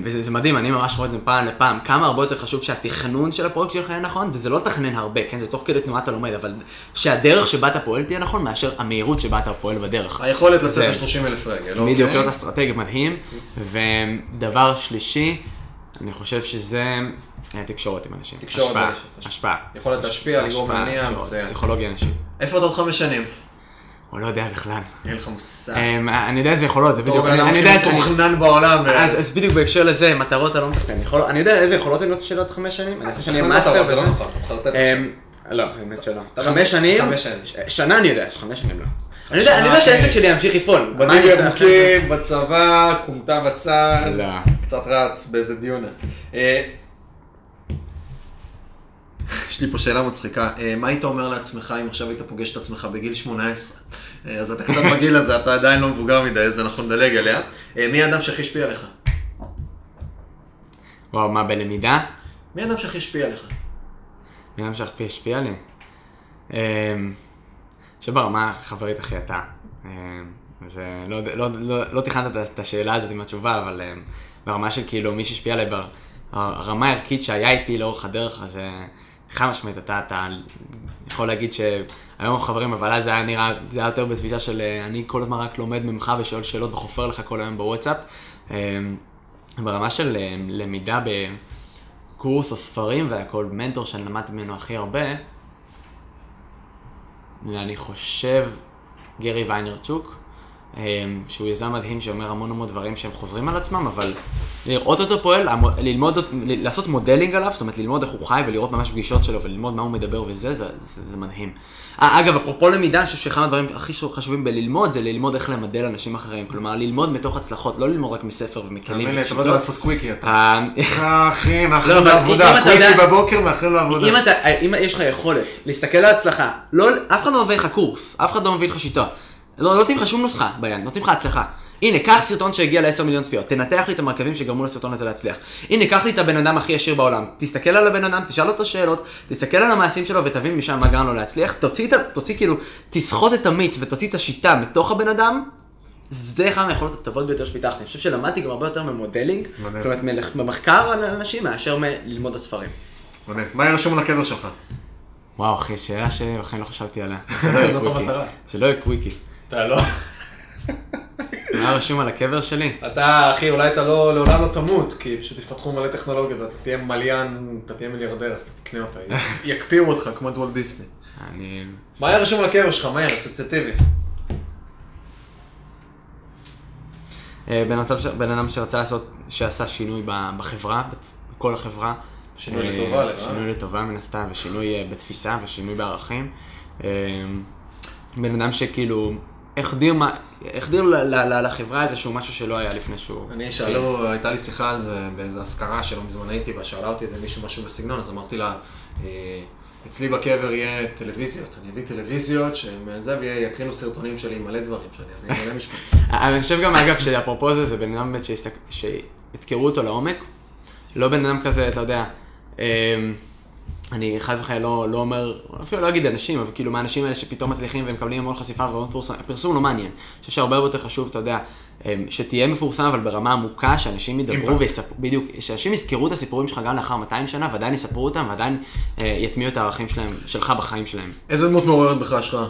וזה זה מדהים, אני ממש רואה את זה מפעם לפעם, כמה הרבה יותר חשוב שהתכנון של הפרויקט שלך יהיה נכון, וזה לא לתכנן הרבה, כן, זה תוך כדי תנועה אתה לומד, אבל שהדרך שבה אתה פועל תהיה נכון, מאשר המהירות שבה אתה פועל בדרך. היכולת לצאת זה- ל-30 אלף רגל, בדיוק, אוקיי? להיות אסטרטגיה מדהים. ודבר שלישי, אני חושב שזה אה, תקשורת עם אנשים. תקשורת השפעה, ברשת, השפעה. יכולת להשפיע, לגרום להניע, תקשורת, מצוין. פסיכולוגיה אנושית. איפה אתה עוד חמש שנים? הוא לא יודע בכלל. אין לך מושג. אמ, אני יודע איזה יכולות, זה בדיוק. אני אני יודע איזה... מתוכנן בעולם. ו- אז בדיוק בהקשר לזה, מטרות אתה לא מתכנן. אני יודע איזה יכולות אני רוצה שיהיו עוד חמש שנים? אני רוצה שאני אהיה מאסטר לא בזה. נכון, אמ, לא, האמת שלא. אתה חמש שנים? ש- שנה אני יודע, חמש שנים לא. אני יודע- אני שהעסק. שלי ימשיך לפעול. אני זה? ירוקים, בצבא, כומתה בצד, לא. קצת רץ באיזה דיונה. יש לי פה שאלה מצחיקה, אה, מה היית אומר לעצמך אם עכשיו היית פוגש את עצמך בגיל 18? אה, אז אתה קצת בגיל הזה, אתה עדיין לא מבוגר מדי, אז אנחנו נדלג עליה. אה, מי האדם שהכי השפיע עליך? וואו, מה בלמידה? מי האדם שהכי השפיע עליך? מי גם שהכי השפיע לי? אמ, שברמה חברית אחי אתה. זה לא, לא, לא, לא תכננת את- השאלה הזאת עם התשובה, אבל ברמה של כאילו מי שהשפיע עליי, בר- הרמה הערכית שהיה איתי לאורך הדרך, אז חד משמעית אתה, אתה יכול להגיד שהיום חברים, אבל אז זה היה נראה, זה היה יותר בתפיסה של אה, אני כל הזמן רק לומד ממך ושואל שאלות וחופר לך כל היום בוואטסאפ. אמ, ברמה של אמ, למידה בקורס או ספרים והכל, מנטור שאני למדתי ממנו הכי הרבה, ואני חושב גרי ויינרצ'וק, שהוא יזם מדהים שאומר המון המון דברים שהם חוזרים על עצמם, אבל לראות אותו פועל, ללמוד, לעשות modeling עליו, זאת אומרת ללמוד איך הוא חי ולראות ממש פגישות שלו וללמוד מה הוא מדבר וזה, זה, זה, זה מדהים. אה, אגב, אפרופו למידה, אני חושב שאחד הדברים הכי חשובים בללמוד זה ללמוד איך למדל אנשים אחרים. כלומר, ללמוד מתוך הצלחות, לא ללמוד רק מספר ומכלים. תאמין לי, אתה לא. יודע לעשות קוויקי, אתה. אה, אחי, אבל לעבודה, קוויקי בבוקר, מאחלים לעבודה. אם יש לך יכולת להסתכל על הצלחה, לא, אף אחד לא מביא לך קורס, אף אחד לא מביא לך שיטה. לא, לא נותנים לך שום נוסחה ביד, נותנים לך הצלחה. הנה, קח סרטון שהגיע ל-10 מיליון צפיות, תנתח לי את המרכיבים שגרמו לסרטון הזה להצליח. הנה, קח לי את הבן אדם הכי עשיר בעולם, תסתכל על הבן אדם, תשאל אותו שאלות, תסתכל על המעשים שלו ותבין משם מה גרם לו להצליח, תוציא, תוציא כאילו, תסחוט את המיץ ותוציא את השיטה מתוך הבן אדם, זה אחד מהיכולות הטובות ביותר שפיתחתי. אני חושב שלמדתי גם הרבה יותר מ modeling. כלומר מלך- במחקר על אנשים מאשר מללמוד הספרים. מה יהיה רשום על הקבר שלך? וואו אחי, שאלה שבכלל לא חשבתי עליה. זאת המטרה. זה לא יהיה קוויקי. אתה לא... מה רשום על הקבר שלי? אתה, אחי, אולי אתה לא, לעולם לא תמות, כי פשוט יפתחו מלא טכנולוגיות, אתה תהיה מליין, אתה תהיה מיליארדר, אז אתה תקנה אותה. יקפיאו אותך כמו את וולט דיסני. אני... מה היה רשום על הקבר שלך? מהר, אסוציאטיבי. אה, בן אדם ש- בן אדם שרצה לעשות, שעשה שינוי בחברה, בכל החברה. שינוי אה, לטובה, לרעה. שינוי לטובה מן הסתם, ושינוי אה, בתפיסה, ושינוי בערכים. בן אדם שכאילו החדיר מה- החדיר ל- ל- ל- לחברה איזשהו משהו שלא היה לפני שהוא... אני, שאלו, הייתה לי שיחה על זה באיזו אזכרה שלא מזמן הייתי בה, שאלה אותי איזה מישהו משהו בסגנון, אז אמרתי לה, אה, אצלי בקבר יהיה טלוויזיות, אני אביא טלוויזיות שהם זה, ויקרינו סרטונים שלי עם מלא דברים שאני אעשה עם מלא משפטים. אני חושב גם, אגב, שאפרופו זה, זה בן אדם באמת שיתקרו אותו לעומק. לא בן אדם כזה, אתה יודע, אמ, אני חד וחלילה לא, לא אומר, אפילו לא אגיד אנשים, אבל כאילו מהאנשים האלה שפתאום מצליחים ומקבלים המון חשיפה והמון פורסם, הפרסום לא מעניין. אני חושב שהרבה יותר חשוב, אתה יודע, אמ, שתהיה מפורסם אבל ברמה עמוקה, שאנשים ידברו. ויספרו, בדיוק, שאנשים יזכרו את הסיפורים שלך גם לאחר 200 שנה, ועדיין יספרו אותם, ועדיין אה, יטמיעו את הערכים שלהם, שלך בחיים שלהם. איזה דמות מעוררת בך השראה?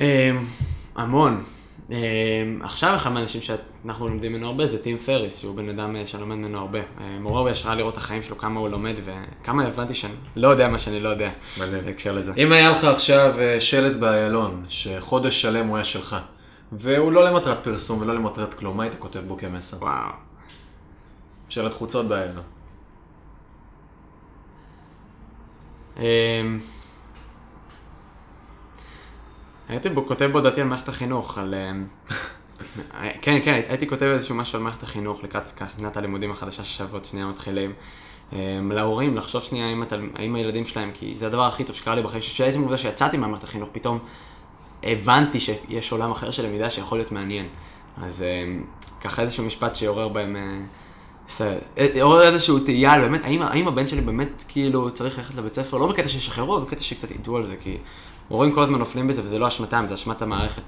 אמ, המון. אמ, עכשיו אחד מהאנשים שאנחנו לומדים ממנו הרבה זה טים פריס, שהוא בן אדם אה, שלומד ממנו הרבה. אה, מעורר בהשראה לראות את החיים שלו, כמה הוא לומד וכמה הבנתי שאני לא יודע מה שאני לא יודע. בהקשר לזה. אם היה לך עכשיו אה, שלט באיילון, שחודש שלם הוא היה שלך, והוא לא למטרת פרסום ולא למטרת כלום, מה היית כותב בו כמסר? וואו. שלט חוצות באיילון. הייתי כותב בו דעתי על מערכת החינוך, על... אמ, כן, כן, הייתי כותב איזשהו משהו על מערכת החינוך לקראת שנת הלימודים החדשה ששבועות שנייה מתחילים. אמ, להורים, לחשוב שנייה עם, התל... עם הילדים שלהם, כי זה הדבר הכי טוב שקרה לי בחיים, שעצם העובדה שיצאתי מהמערכת החינוך, פתאום הבנתי שיש עולם אחר של למידה שיכול להיות מעניין. אז אמ, ככה איזשהו משפט שיעורר בהם... אה, אה, עורר איזשהו תהייה, באמת, האם, האם הבן שלי באמת כאילו צריך ללכת לבית ספר, לא בקטע שישחררו, בקטע שקצת ידעו על זה, כי הורים כל הזמן נופלים בזה וזה לא אשמתם, זה אשמת המערכת.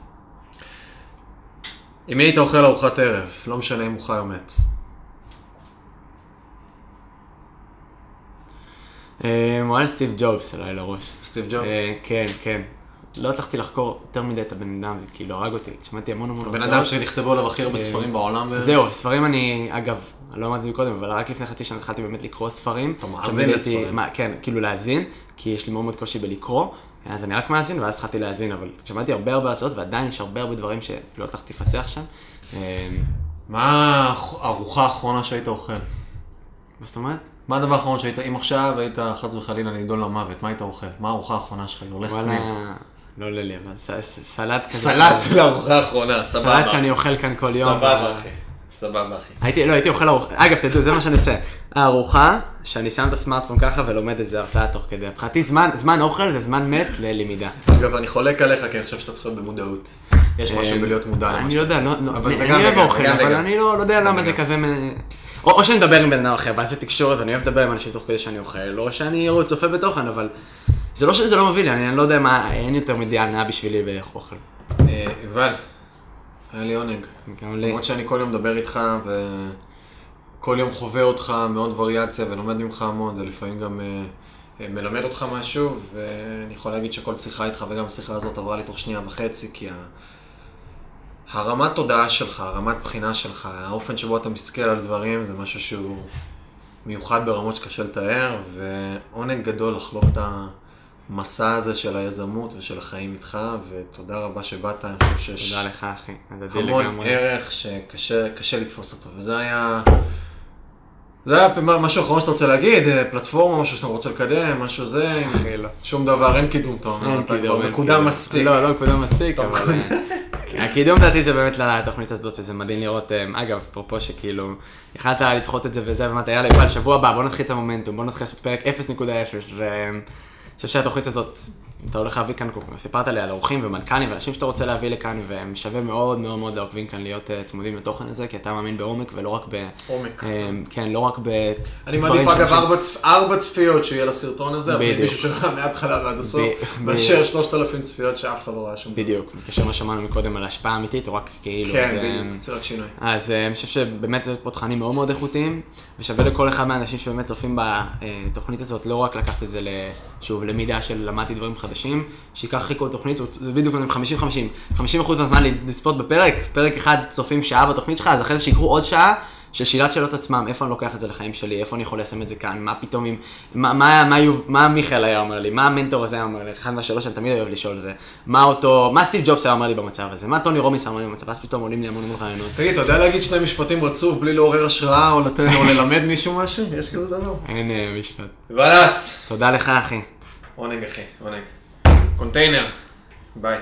אם היית אוכל ארוחת ערב, לא משנה אם הוא חי או מת. אה, וואלה סטיב ג'ובס עליי לראש. סטיב ג'ובס? אה, כן, כן. לא הצלחתי לחקור יותר מדי את הבן אדם, זה כאילו הרג אותי, שמעתי המון המון הרצאות. אדם שנכתבו עליו הכי הרבה ספרים בעולם. זהו, ספרים אני, אגב, אני לא אמרתי את זה קודם, אבל רק לפני חצי שנה התחלתי באמת לקרוא ספרים. אתה מאזין לספרים. כן, כאילו להאזין, כי יש לי מאוד מאוד קושי בלקרוא, אז אני רק מאזין, ואז התחלתי להאזין, אבל שמעתי הרבה הרבה הרצאות, ועדיין יש הרבה הרבה דברים שלא הצלחתי לפצח שם. אה, מה הארוחה האחרונה שהיית אוכל? מה זאת אומרת? מה הדבר האחרון שהיית, אם עכשיו היית חס וחלילה נידון למוות, מה היית אוכל? מה הארוחה האחרונה שלך? יורלס. וואלה, לא עולה לי, אבל סלט כזה. סלט לארוחה האחרונה, סבבה. סלט שאני אוכל כאן כל יום. סבבה אחי. סבבה אחי. הייתי, לא, הייתי אוכל ארוחה, אגב, תדעו, זה מה שאני עושה. הארוחה, שאני שם את הסמארטפון ככה ולומד איזה הרצאה תוך כדי. מבחינתי זמן, זמן אוכל זה זמן מת ללמידה. אגב, אני חולק עליך, כי אני חושב שאתה צריך להיות במודעות. יש משהו בלהיות מודע למה אני לא יודע. לא, לא, אני אני גם אוהב וגם, אוכל, אבל. אני לא לא יודע למה זה. כזה... מ- או שאני מדבר עם בן אדם אחר, ואז זה תקשורת, ואני אוהב לדבר עם אנשים תוך כדי שאני אוכל, או שאני צופה בתוכן, אבל זה לא שזה לא מביא לי, אני אני לא יודע מה, אין יותר מדיעה הנאה בשבילי באיך אוכל. אה, יובל, היה לי עונג. גם לי. למרות שאני כל יום מדבר איתך, וכל יום חווה אותך מאוד וריאציה ולומד ממך המון, ולפעמים גם אה, אה, מלמד אותך משהו, ואני יכול להגיד שכל שיחה איתך, וגם השיחה הזאת עברה לי תוך שנייה וחצי, כי ה... הרמת תודעה שלך, הרמת בחינה שלך, האופן שבו אתה מסתכל על דברים, זה משהו שהוא מיוחד ברמות שקשה לתאר, ועונג גדול לחלוק את המסע הזה של היזמות ושל החיים איתך, ותודה רבה שבאת, אני חושב שיש... תודה לך, אחי. הדדי המון לגמרי. ערך שקשה קשה לתפוס אותו, וזה היה... זה היה משהו אחרון שאתה רוצה להגיד, אה, פלטפורמה, משהו שאתה רוצה לקדם, משהו זה, לא. שום דבר, אין קידום, אתה אומר, אין אתה כבר מקודם. מספיק. לא, לא מקודם מספיק, אבל... אה, הקידום לדעתי זה באמת לתוכנית הזאת, שזה מדהים לראות, אה, אגב, אפרופו שכאילו, יכלת לדחות את זה וזה, ואמרת, יאללה, יובל, שבוע הבא, בוא נתחיל את המומנטום, בוא נתחיל לעשות פרק 0.0, ואני חושב שהתוכנית הזאת, אתה הולך להביא כאן, סיפרת לי על אורחים ומנכ"לים ואנשים שאתה רוצה להביא לכאן, והם שווה מאוד מאוד מאוד לעוקבים כאן להיות אה, צמודים לתוכן הזה, כי אתה מאמין בעומק ולא רק ב... עומק. אה, כן, לא רק ב... אני מעדיף אגב ארבע צפ- ארבע צפיות שיהיה לסרטון הזה, אבל. מישהו שראה מההתחלה ועד הסוף, מאשר שלושת אלפים צפיות שאף אחד לא ראה דבר. בדיוק, בקשר למה שאמרנו מקודם על השפעה אמיתית, או רק כאילו... כן, בדיוק, יצירת שינוי. אז אה, אני חושב שבאמת זה פה תכנים מאוד מאוד איכותיים, ושווה לכל אחד מהאנשים שבאמת צופים בתוכנית הזאת, לא רק לקחת את זה, ל- שוב, למידה של למדתי דברים חדשים, שייקח אחרי כל תוכנית, זה בדיוק 50-50, 50% מהזמן לצפות בפרק, פרק אחד צופים שעה בתוכנית שלך, אז אחרי זה שיקחו עוד שעה. של שאלת שאלות עצמם, איפה אני לוקח את זה לחיים שלי, איפה אני יכול ליישם את זה כאן, מה פתאום, עם- מה, מה, מה, יוב- מה מיכאל היה אומר לי, מה המנטור הזה היה אומר לי, אחד מהשאלות שאני תמיד אוהב לשאול זה, מה אותו, מה סטיב ג'ובס היה אומר לי במצב הזה, מה טוני רובינס היה אומר לי במצב, אז פתאום עולים לי המון המון רעיונות. תגיד, אתה יודע להגיד שני משפטים רצוף בלי לעורר השראה או לתת או ללמד מישהו משהו? יש כזה דבר? אין אה, משפט. ולאס. תודה לך אחי. עונג אחי, עונג. קונטיינר. ביי.